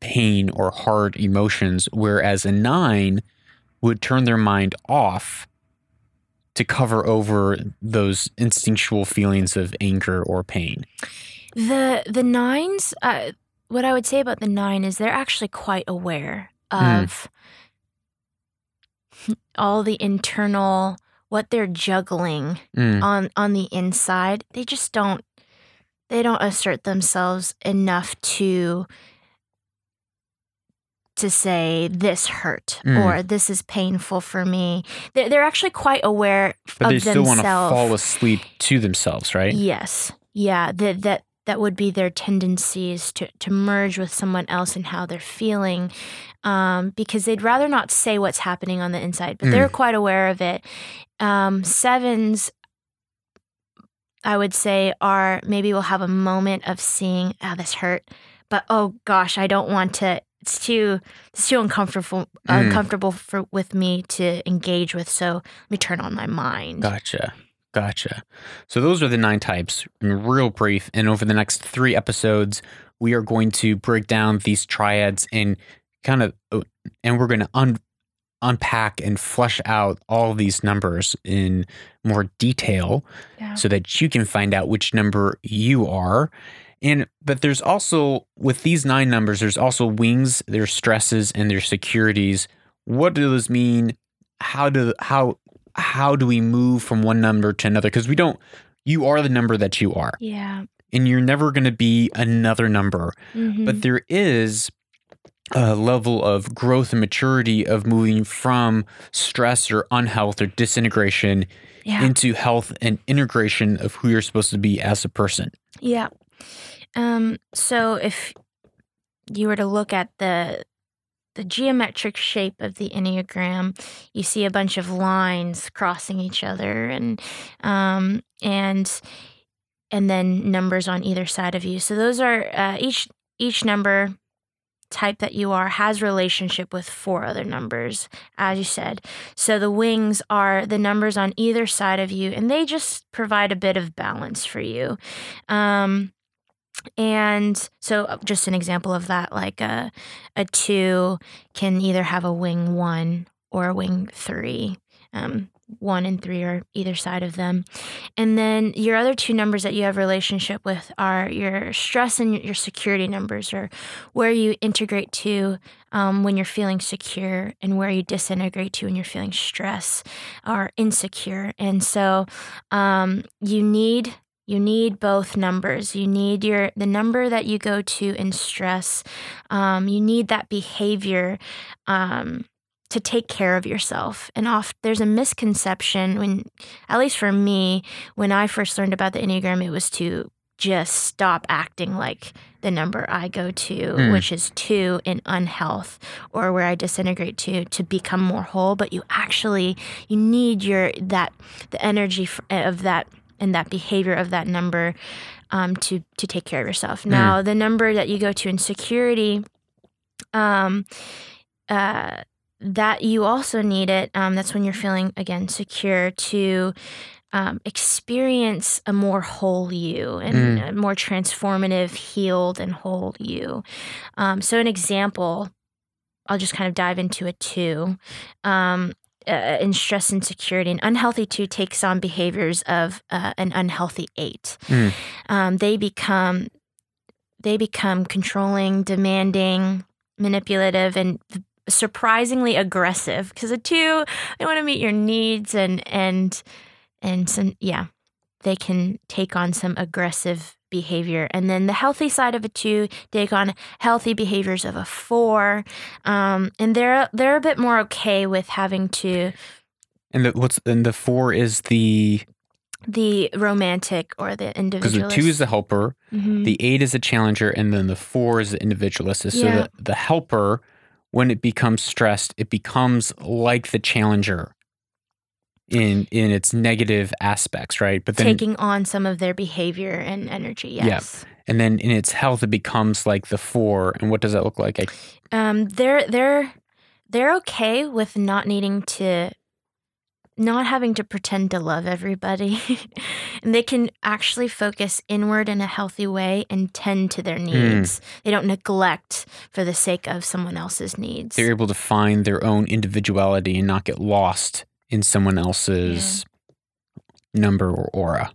pain or hard emotions, whereas a nine would turn their mind off to cover over those instinctual feelings of anger or pain. The the nines, uh, what I would say about the nine is they're actually quite aware Mm. of all the internal what they're juggling Mm, on on the inside. They just don't they don't assert themselves enough to to say this hurt Mm. or this is painful for me. They're, they're actually quite aware but they still want to fall asleep to themselves, right? Yes. Yeah. That that that would be their tendencies to to merge with someone else and how they're feeling, um, because they'd rather not say what's happening on the inside, but Mm. they're quite aware of it. Um, sevens. I would say are maybe we'll have a moment of seeing, ah, this hurt, but oh gosh, I don't want to. It's too, it's too uncomfortable, Mm. uncomfortable for with me to engage with. So let me turn on my mind. Gotcha. Gotcha. So those are the nine types, in real brief. And over the next three episodes, we are going to break down these triads and kind of, uh, and we're going to un- unpack and flesh out all these numbers in more detail Yeah. so that you can find out which number you are. And but there's also with these nine numbers, there's also wings, there's stresses, and there's securities. What do those mean? How do how how do we move from one number to another? Because we don't. You are the number that you are, Yeah. and you're never going to be another number. Mhm. But there is a level of growth and maturity of moving from stress or unhealth or disintegration yeah. into health and integration of who you're supposed to be as a person. Yeah. Um, so if you were to look at the the geometric shape of the Enneagram, you see a bunch of lines crossing each other and um and and then numbers on either side of you. So those are uh, each each number type that you are has relationship with four other numbers as you said so the wings are the numbers on either side of you and they just provide a bit of balance for you um and so uh, just an example of that like a a two can either have a wing one or a wing three. Um one and three are either side of them. And then your other two numbers that you have relationship with are your stress and your security numbers or where you integrate to um, when you're feeling secure and where you disintegrate to when you're feeling stress or insecure. And so um, you need you need both numbers. You need your the number that you go to in stress. Um, you need that behavior um, to take care of yourself. And off there's a misconception when at least for me when i first learned about the enneagram it was to just stop acting like the number i go to Mm. which is two in unhealth or where i disintegrate to to become more whole. But you actually you need your that the energy of that and that behavior of that number um, to to take care of yourself now the number that you go to in security um uh that you also need it. Um, that's when you're feeling again secure to um, experience a more whole you and a more transformative, healed, and whole you. Um, so, an example, I'll just kind of dive into it too. Um, uh, in stress and security, an unhealthy two takes on behaviors of uh, an unhealthy eight. Mm. Um, they become they become controlling, demanding, manipulative, and surprisingly aggressive because a two they want to meet your needs and and and some yeah they can take on some aggressive behavior and then the healthy side of a two take on healthy behaviors of a four um, and they're they're a bit more okay with having to And the what's and the four is the the romantic or the individual. because the two is the helper, Mhm. the eight is the challenger, and then the four is the individualist. So Yeah. the, the helper, when it becomes stressed, it becomes like the challenger in in its negative aspects, right? But then Taking on some of their behavior and energy. Yes. and then in its health it becomes like the four. And what does that look like? I, Um, they're they're they're okay with not needing to not having to pretend to love everybody. *laughs* and they can actually focus inward in a healthy way and tend to their needs. They don't neglect for the sake of someone else's needs. they're able to find their own individuality and not get lost in someone else's number or aura.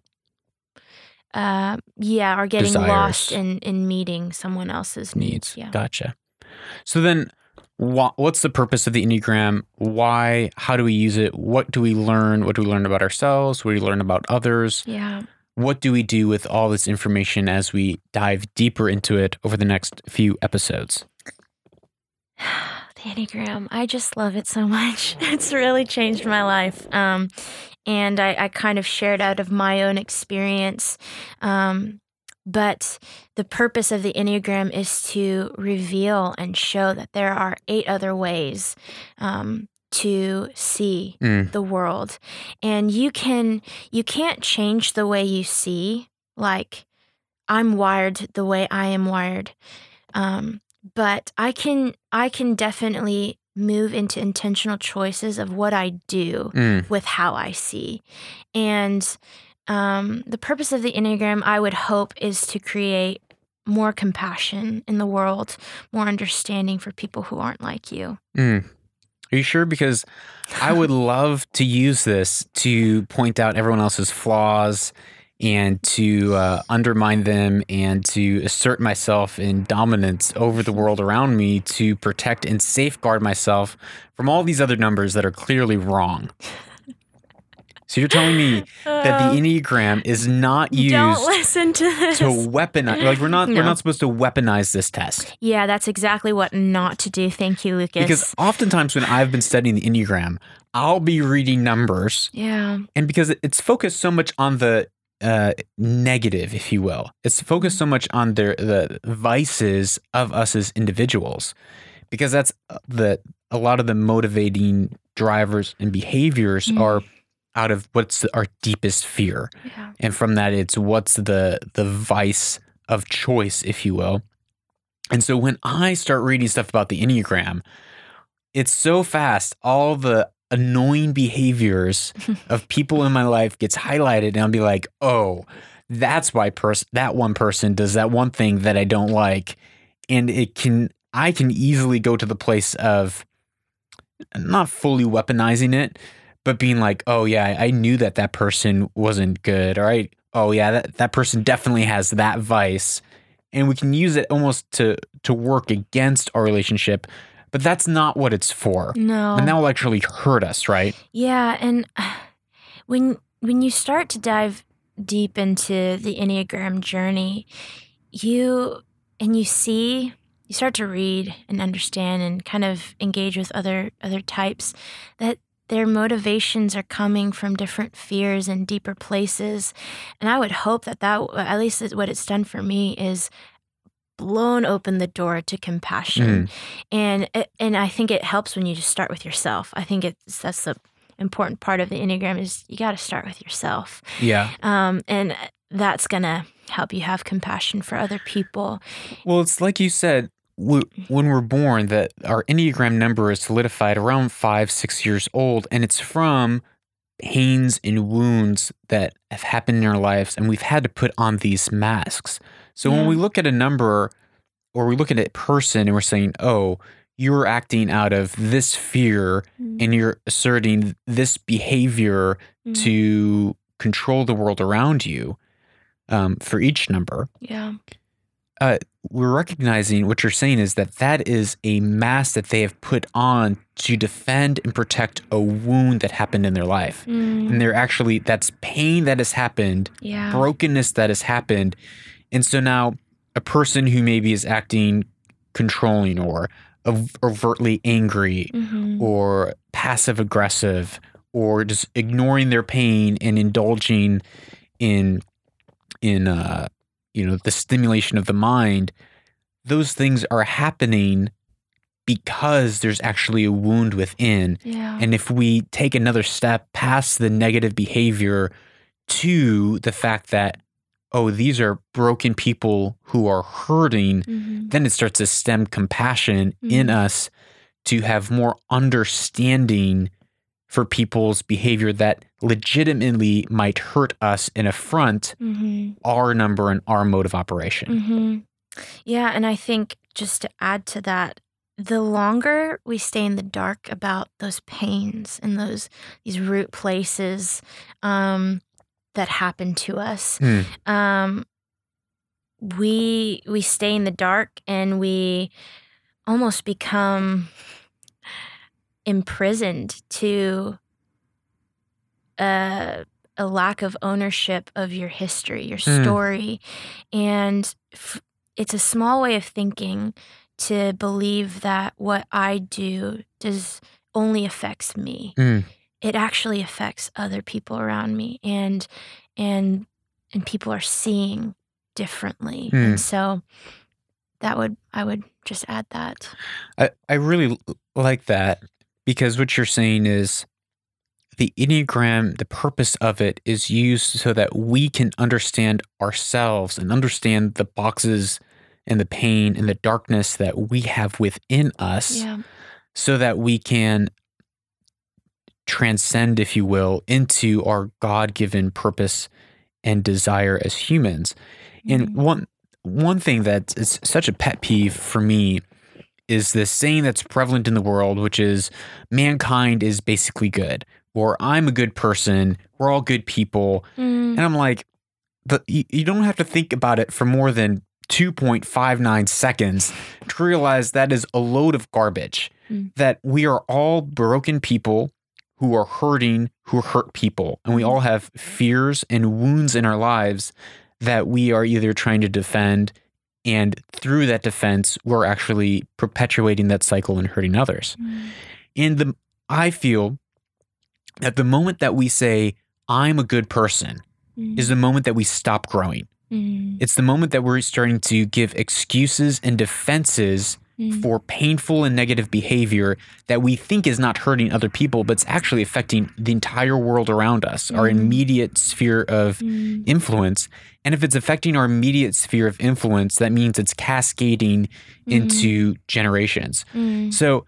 uh, yeah, or getting lost in in meeting someone else's needs. needs. Yeah. Gotcha. So then, wha what's the purpose of the Enneagram? Why? How do we use it? What do we learn? What do we learn about ourselves? What do we learn about others? Yeah. What do we do with all this information as we dive deeper into it over the next few episodes? *sighs* *sighs* *sighs* Enneagram. I just love it so much. *laughs* It's really changed my life. Um, and I, I kind of shared out of my own experience. Um, but the purpose of the Enneagram is to reveal and show that there are eight other ways um, to see Mm, the world and you can you can't change the way you see like i'm wired the way i am wired um, but i can i can definitely move into intentional choices of what i do mm, with how i see and um, the purpose of the enneagram i would hope is to create more compassion in the world more understanding for people who aren't like you mm. Are you sure? Because I would *laughs* love to use this to point out everyone else's flaws and to uh, undermine them and to assert myself in dominance over the world around me to protect and safeguard myself from all these other numbers that are clearly wrong. So you're telling me that the Enneagram is not used don't listen to this to weaponize like we're not we're not supposed to weaponize this test. Yeah, that's exactly what not to do. Thank you, Lucas. Because oftentimes when I've been studying the Enneagram, I'll be reading numbers yeah, and because it's focused so much on the uh, negative, if you will, it's focused so much on their the vices of us as individuals, because that's uh, the a lot of the motivating drivers and behaviors Mm. are out of what's our deepest fear, yeah, and from that it's what's the the vice of choice, if you will. And so when I start reading stuff about the Enneagram, it's so fast. All the annoying behaviors *laughs* of people in my life gets highlighted, and I'll be like, "Oh, that's why pers- that one person does that one thing that I don't like," and it can I can easily go to the place of not fully weaponizing it, but being like, "Oh yeah, I knew that that person wasn't good," All right. "Oh yeah, that that person definitely has that vice." And we can use it almost to to work against our relationship, but that's not what it's for. no, And that will actually hurt us, right? yeah, and *sighs* when when you start to dive deep into the Enneagram journey, you and you see you start to read and understand and kind of engage with other other types that their motivations are coming from different fears and deeper places and i would hope that that at least is what it's done for me is blown open the door to compassion. And and i think it helps when you just start with yourself. I think it's that's the important part of the enneagram is you got to start with yourself. Yeah. um, and that's gonna help you have compassion for other people. Well, it's like you said, when we're born, that our Enneagram number is solidified around five, six years old, and it's from pains and wounds that have happened in our lives, and we've had to put on these masks. So when we look at a number or we look at a person and we're saying, oh, you're acting out of this fear and you're asserting this behavior Mm. to control the world around you um, for each number yeah we're recognizing what you're saying is that that is a mask that they have put on to defend and protect a wound that happened in their life. Mm, And they're actually, that's pain that has happened, yeah brokenness that has happened. And so now a person who maybe is acting controlling or overtly angry Mhm. or passive aggressive or just ignoring their pain and indulging in in uh you know the stimulation of the mind those things are happening because there's actually a wound within. Yeah. And if we take another step past the negative behavior to the fact that, oh, these are broken people who are hurting, Mhm. then it starts to stem compassion in Mhm. us to have more understanding for people's behavior that legitimately might hurt us and affront Mhm. our number and our mode of operation. hmm Yeah, and I think just to add to that, the longer we stay in the dark about those pains and those these root places um, that happen to us, Hmm. um, we we stay in the dark and we almost become imprisoned to a, a lack of ownership of your history, your Mm. story, and f- it's a small way of thinking to believe that what I do does only affects me. Mm. It actually affects other people around me, and and and people are seeing differently, Mm. and so that would I would just add that. I, I really like that because what you're saying is the Enneagram, the purpose of it is used so that we can understand ourselves and understand the boxes and the pain and the darkness that we have within us Yeah. so that we can transcend, if you will, into our God given purpose and desire as humans. And Mhm. one one thing that is such a pet peeve for me is this saying that's prevalent in the world, which is mankind is basically good, or I'm a good person, we're all good people. Mm, And I'm like, the, you, you don't have to think about it for more than 2.59 seconds to realize that is a load of garbage. Mm. That we are all broken people who are hurting, who hurt people. And we Mhm. all have fears and wounds in our lives that we are either trying to defend. And through that defense, we're actually perpetuating that cycle and hurting others. mm, And the I feel that the moment that we say, I'm a good person, mm, is the moment that we stop growing. mm, It's the moment that we're starting to give excuses and defenses mm, for painful and negative behavior that we think is not hurting other people, but it's actually affecting the entire world around us, our Mhm. immediate sphere of mm, influence. And if it's affecting our immediate sphere of influence, that means it's cascading into generations. mm, So,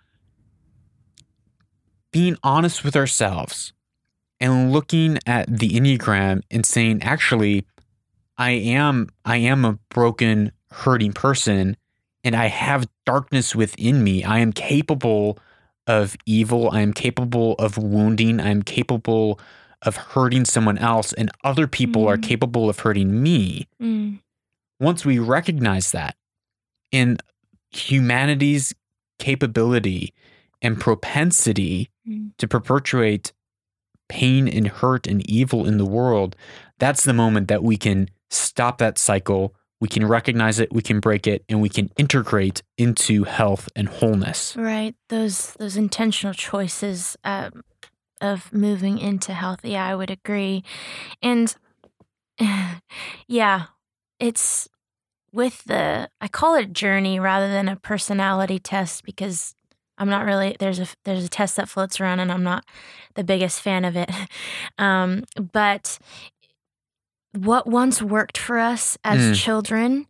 being honest with ourselves and looking at the Enneagram and saying, actually, I am I am a broken, hurting person and I have darkness within me. I am capable of evil. I am capable of wounding. I am capable of hurting someone else, and other people are Mm. capable of hurting me mm, once we recognize that in humanity's capability and propensity mm, to perpetuate pain and hurt and evil in the world, that's the moment that we can stop that cycle. We can recognize it, we can break it, and we can integrate into health and wholeness. Right. Those those intentional choices um, of moving into health. Yeah, I would agree. And *sighs* yeah, it's with the I call it journey rather than a personality test because I'm not really there's a there's a test that floats around and I'm not the biggest fan of it. *laughs* Um, but what once worked for us as Mm. children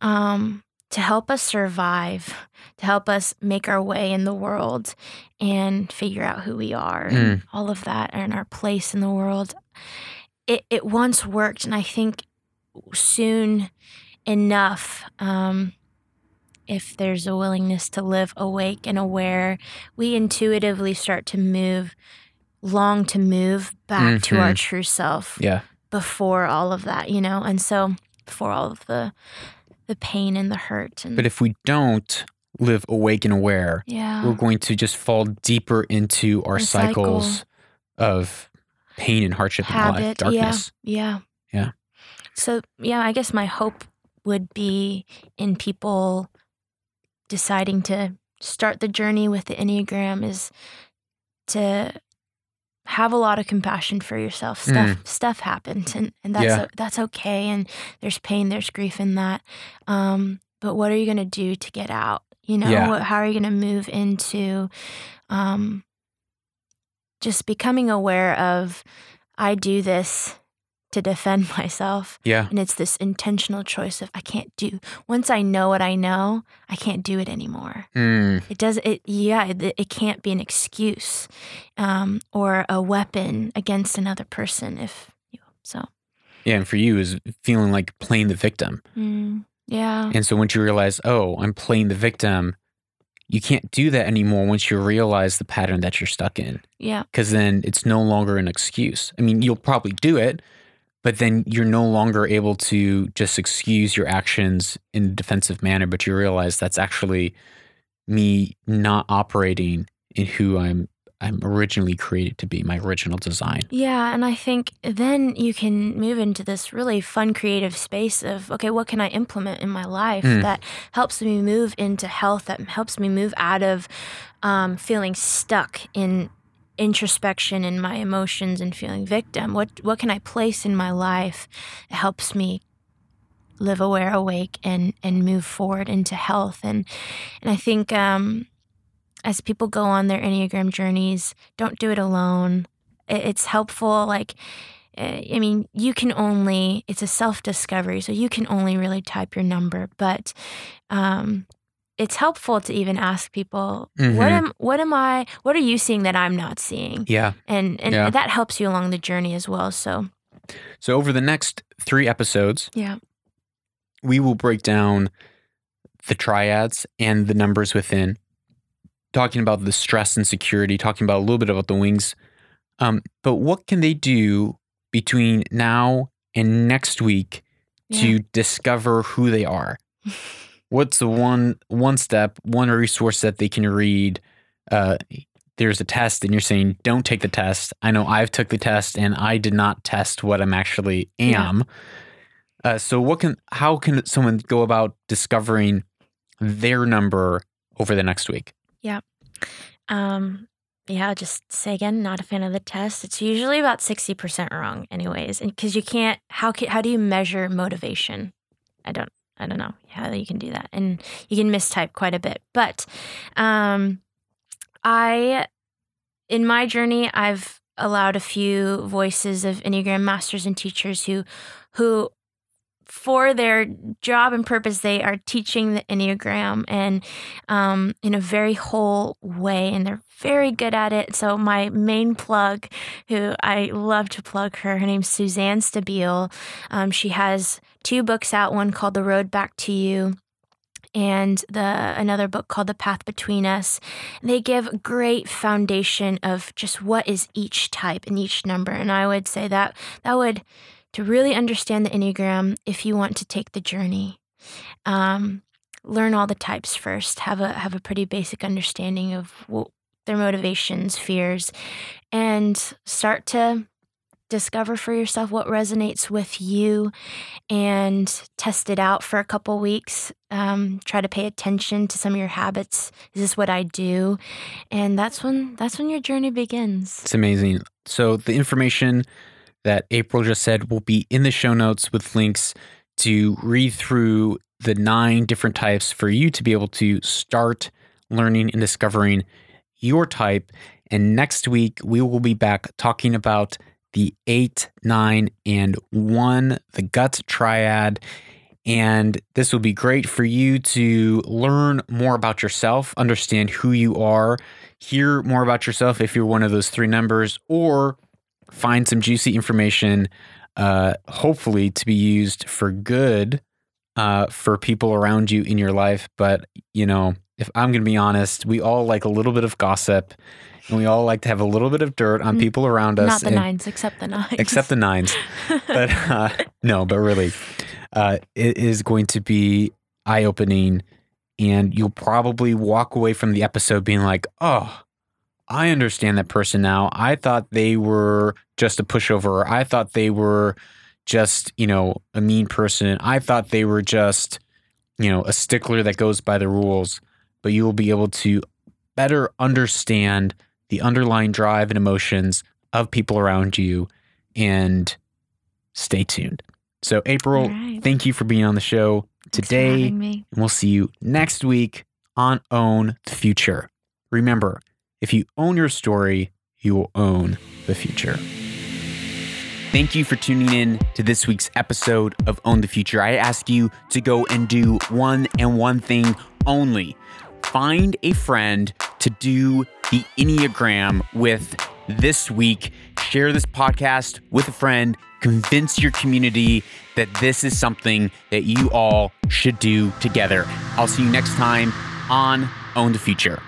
um, to help us survive, to help us make our way in the world and figure out who we are and all of that and our place in the world. It, it once worked, and I think soon enough, um, if there's a willingness to live awake and aware, we intuitively start to move, long to move back to our true self Yeah. Before all of that, you know? And so before all of the the pain and the hurt and But if we don't live awake and aware, yeah. we're going to just fall deeper into our The cycle. cycles of pain and hardship and life, Habit, darkness. Yeah. Yeah. So, yeah, I guess my hope would be in people deciding to start the journey with the Enneagram is to have a lot of compassion for yourself. Stuff stuff happens, and, and that's Mm. Yeah. that's okay and there's pain, there's grief in that. Um, but what are you going to do to get out? You know, Yeah. What- how are you going to move into um, just becoming aware of I do this to defend *laughs* myself. Yeah. And it's this intentional choice of I can't do. Once I know what I know, I can't do it anymore. Mm, It does it. Yeah, it, it can't be an excuse um, or a weapon against another person. If you so, yeah. And for you is feeling like playing the victim. mm, yeah, And so once you realize, oh, I'm playing the victim, you can't do that anymore once you realize the pattern that you're stuck in. yeah, Because then it's no longer an excuse. I mean, you'll probably do it, but then you're no longer able to just excuse your actions in a defensive manner, but you realize that's actually me not operating in who I'm I'm originally created to be, my original design. yeah. And I think then you can move into this really fun, creative space of okay, what can I implement in my life Mm. that helps me move into health, that helps me move out of um, feeling stuck in introspection in my emotions and feeling victim? What what can i place in my life that helps me live aware awake and and move forward into health? And and i think um as people go on their enneagram journeys don't do it alone. It- it's helpful like uh, i mean you can only it's a self discovery so you can only really type your number but um it's helpful to even ask people what Mhm. am what am i what are you seeing that i'm not seeing Yeah. and and Yeah. that helps you along the journey as well so So over the next three episodes, yeah we will break down the triads and the numbers within, talking about the stress and security, talking about a little bit about the wings. Um, but what can they do between now and next week to discover who they are? *laughs* What's the one one step, one resource that they can read? Uh, there's a test, and you're saying don't take the test. I know I've took the test, and I did not test what I'm actually Yeah. am. Uh, so what can how can someone go about discovering their number over the next week? Yeah. Um, yeah, just say again, not a fan of the test. It's usually about sixty percent wrong, anyways, and because you can't. How can, how do you measure motivation? I don't. I don't know how you can do that, and you can mistype quite a bit. But, um, I, in my journey, I've allowed a few voices of Enneagram masters and teachers who, who for their job and purpose, they are teaching the Enneagram and um, in a very whole way, and they're very good at it. So, my main plug, who I love to plug her, her name's Suzanne Stabile. Um, she has two books out one called The Road Back to You. And the another book called The Path Between Us. They give great foundation of just what is each type and each number. And I would say that that would to really understand the Enneagram if you want to take the journey. Um, learn all the types first. Have a have a pretty basic understanding of what their motivations, fears, and start to discover for yourself what resonates with you and test it out for a couple weeks. Um, try to pay attention to some of your habits. Is this what I do? And that's when that's when your journey begins. It's amazing. So the information that April just said will be in the show notes with links to read through the nine different types for you to be able to start learning and discovering your type. And next week, we will be back talking about the eight, nine, and one, the gut triad. And this will be great for you to learn more about yourself, understand who you are, hear more about yourself if you're one of those three numbers, or find some juicy information, uh, hopefully to be used for good uh, for people around you in your life. But, you know, if I'm going to be honest, we all like a little bit of gossip and we all like to have a little bit of dirt on Mm, people around us. Not the and- nines, except the nines. Except the nines. *laughs* But uh, no, but really, uh, it is going to be eye opening. And you'll probably walk away from the episode being like, oh, I understand that person now. I thought they were just a pushover. I thought they were just, you know, a mean person. I thought they were just, you know, a stickler that goes by the rules. But you will be able to better understand the underlying drive and emotions of people around you and stay tuned. So, April, right. thank you for being on the show today. And we'll see you next week on Own the Future. Remember, if you own your story, you will own the future. Thank you for tuning in to this week's episode of Own the Future. I ask you to go and do one and one thing only. Find a friend to do the Enneagram with this week. Share this podcast with a friend. Convince your community that this is something that you all should do together. I'll see you next time on Own the Future.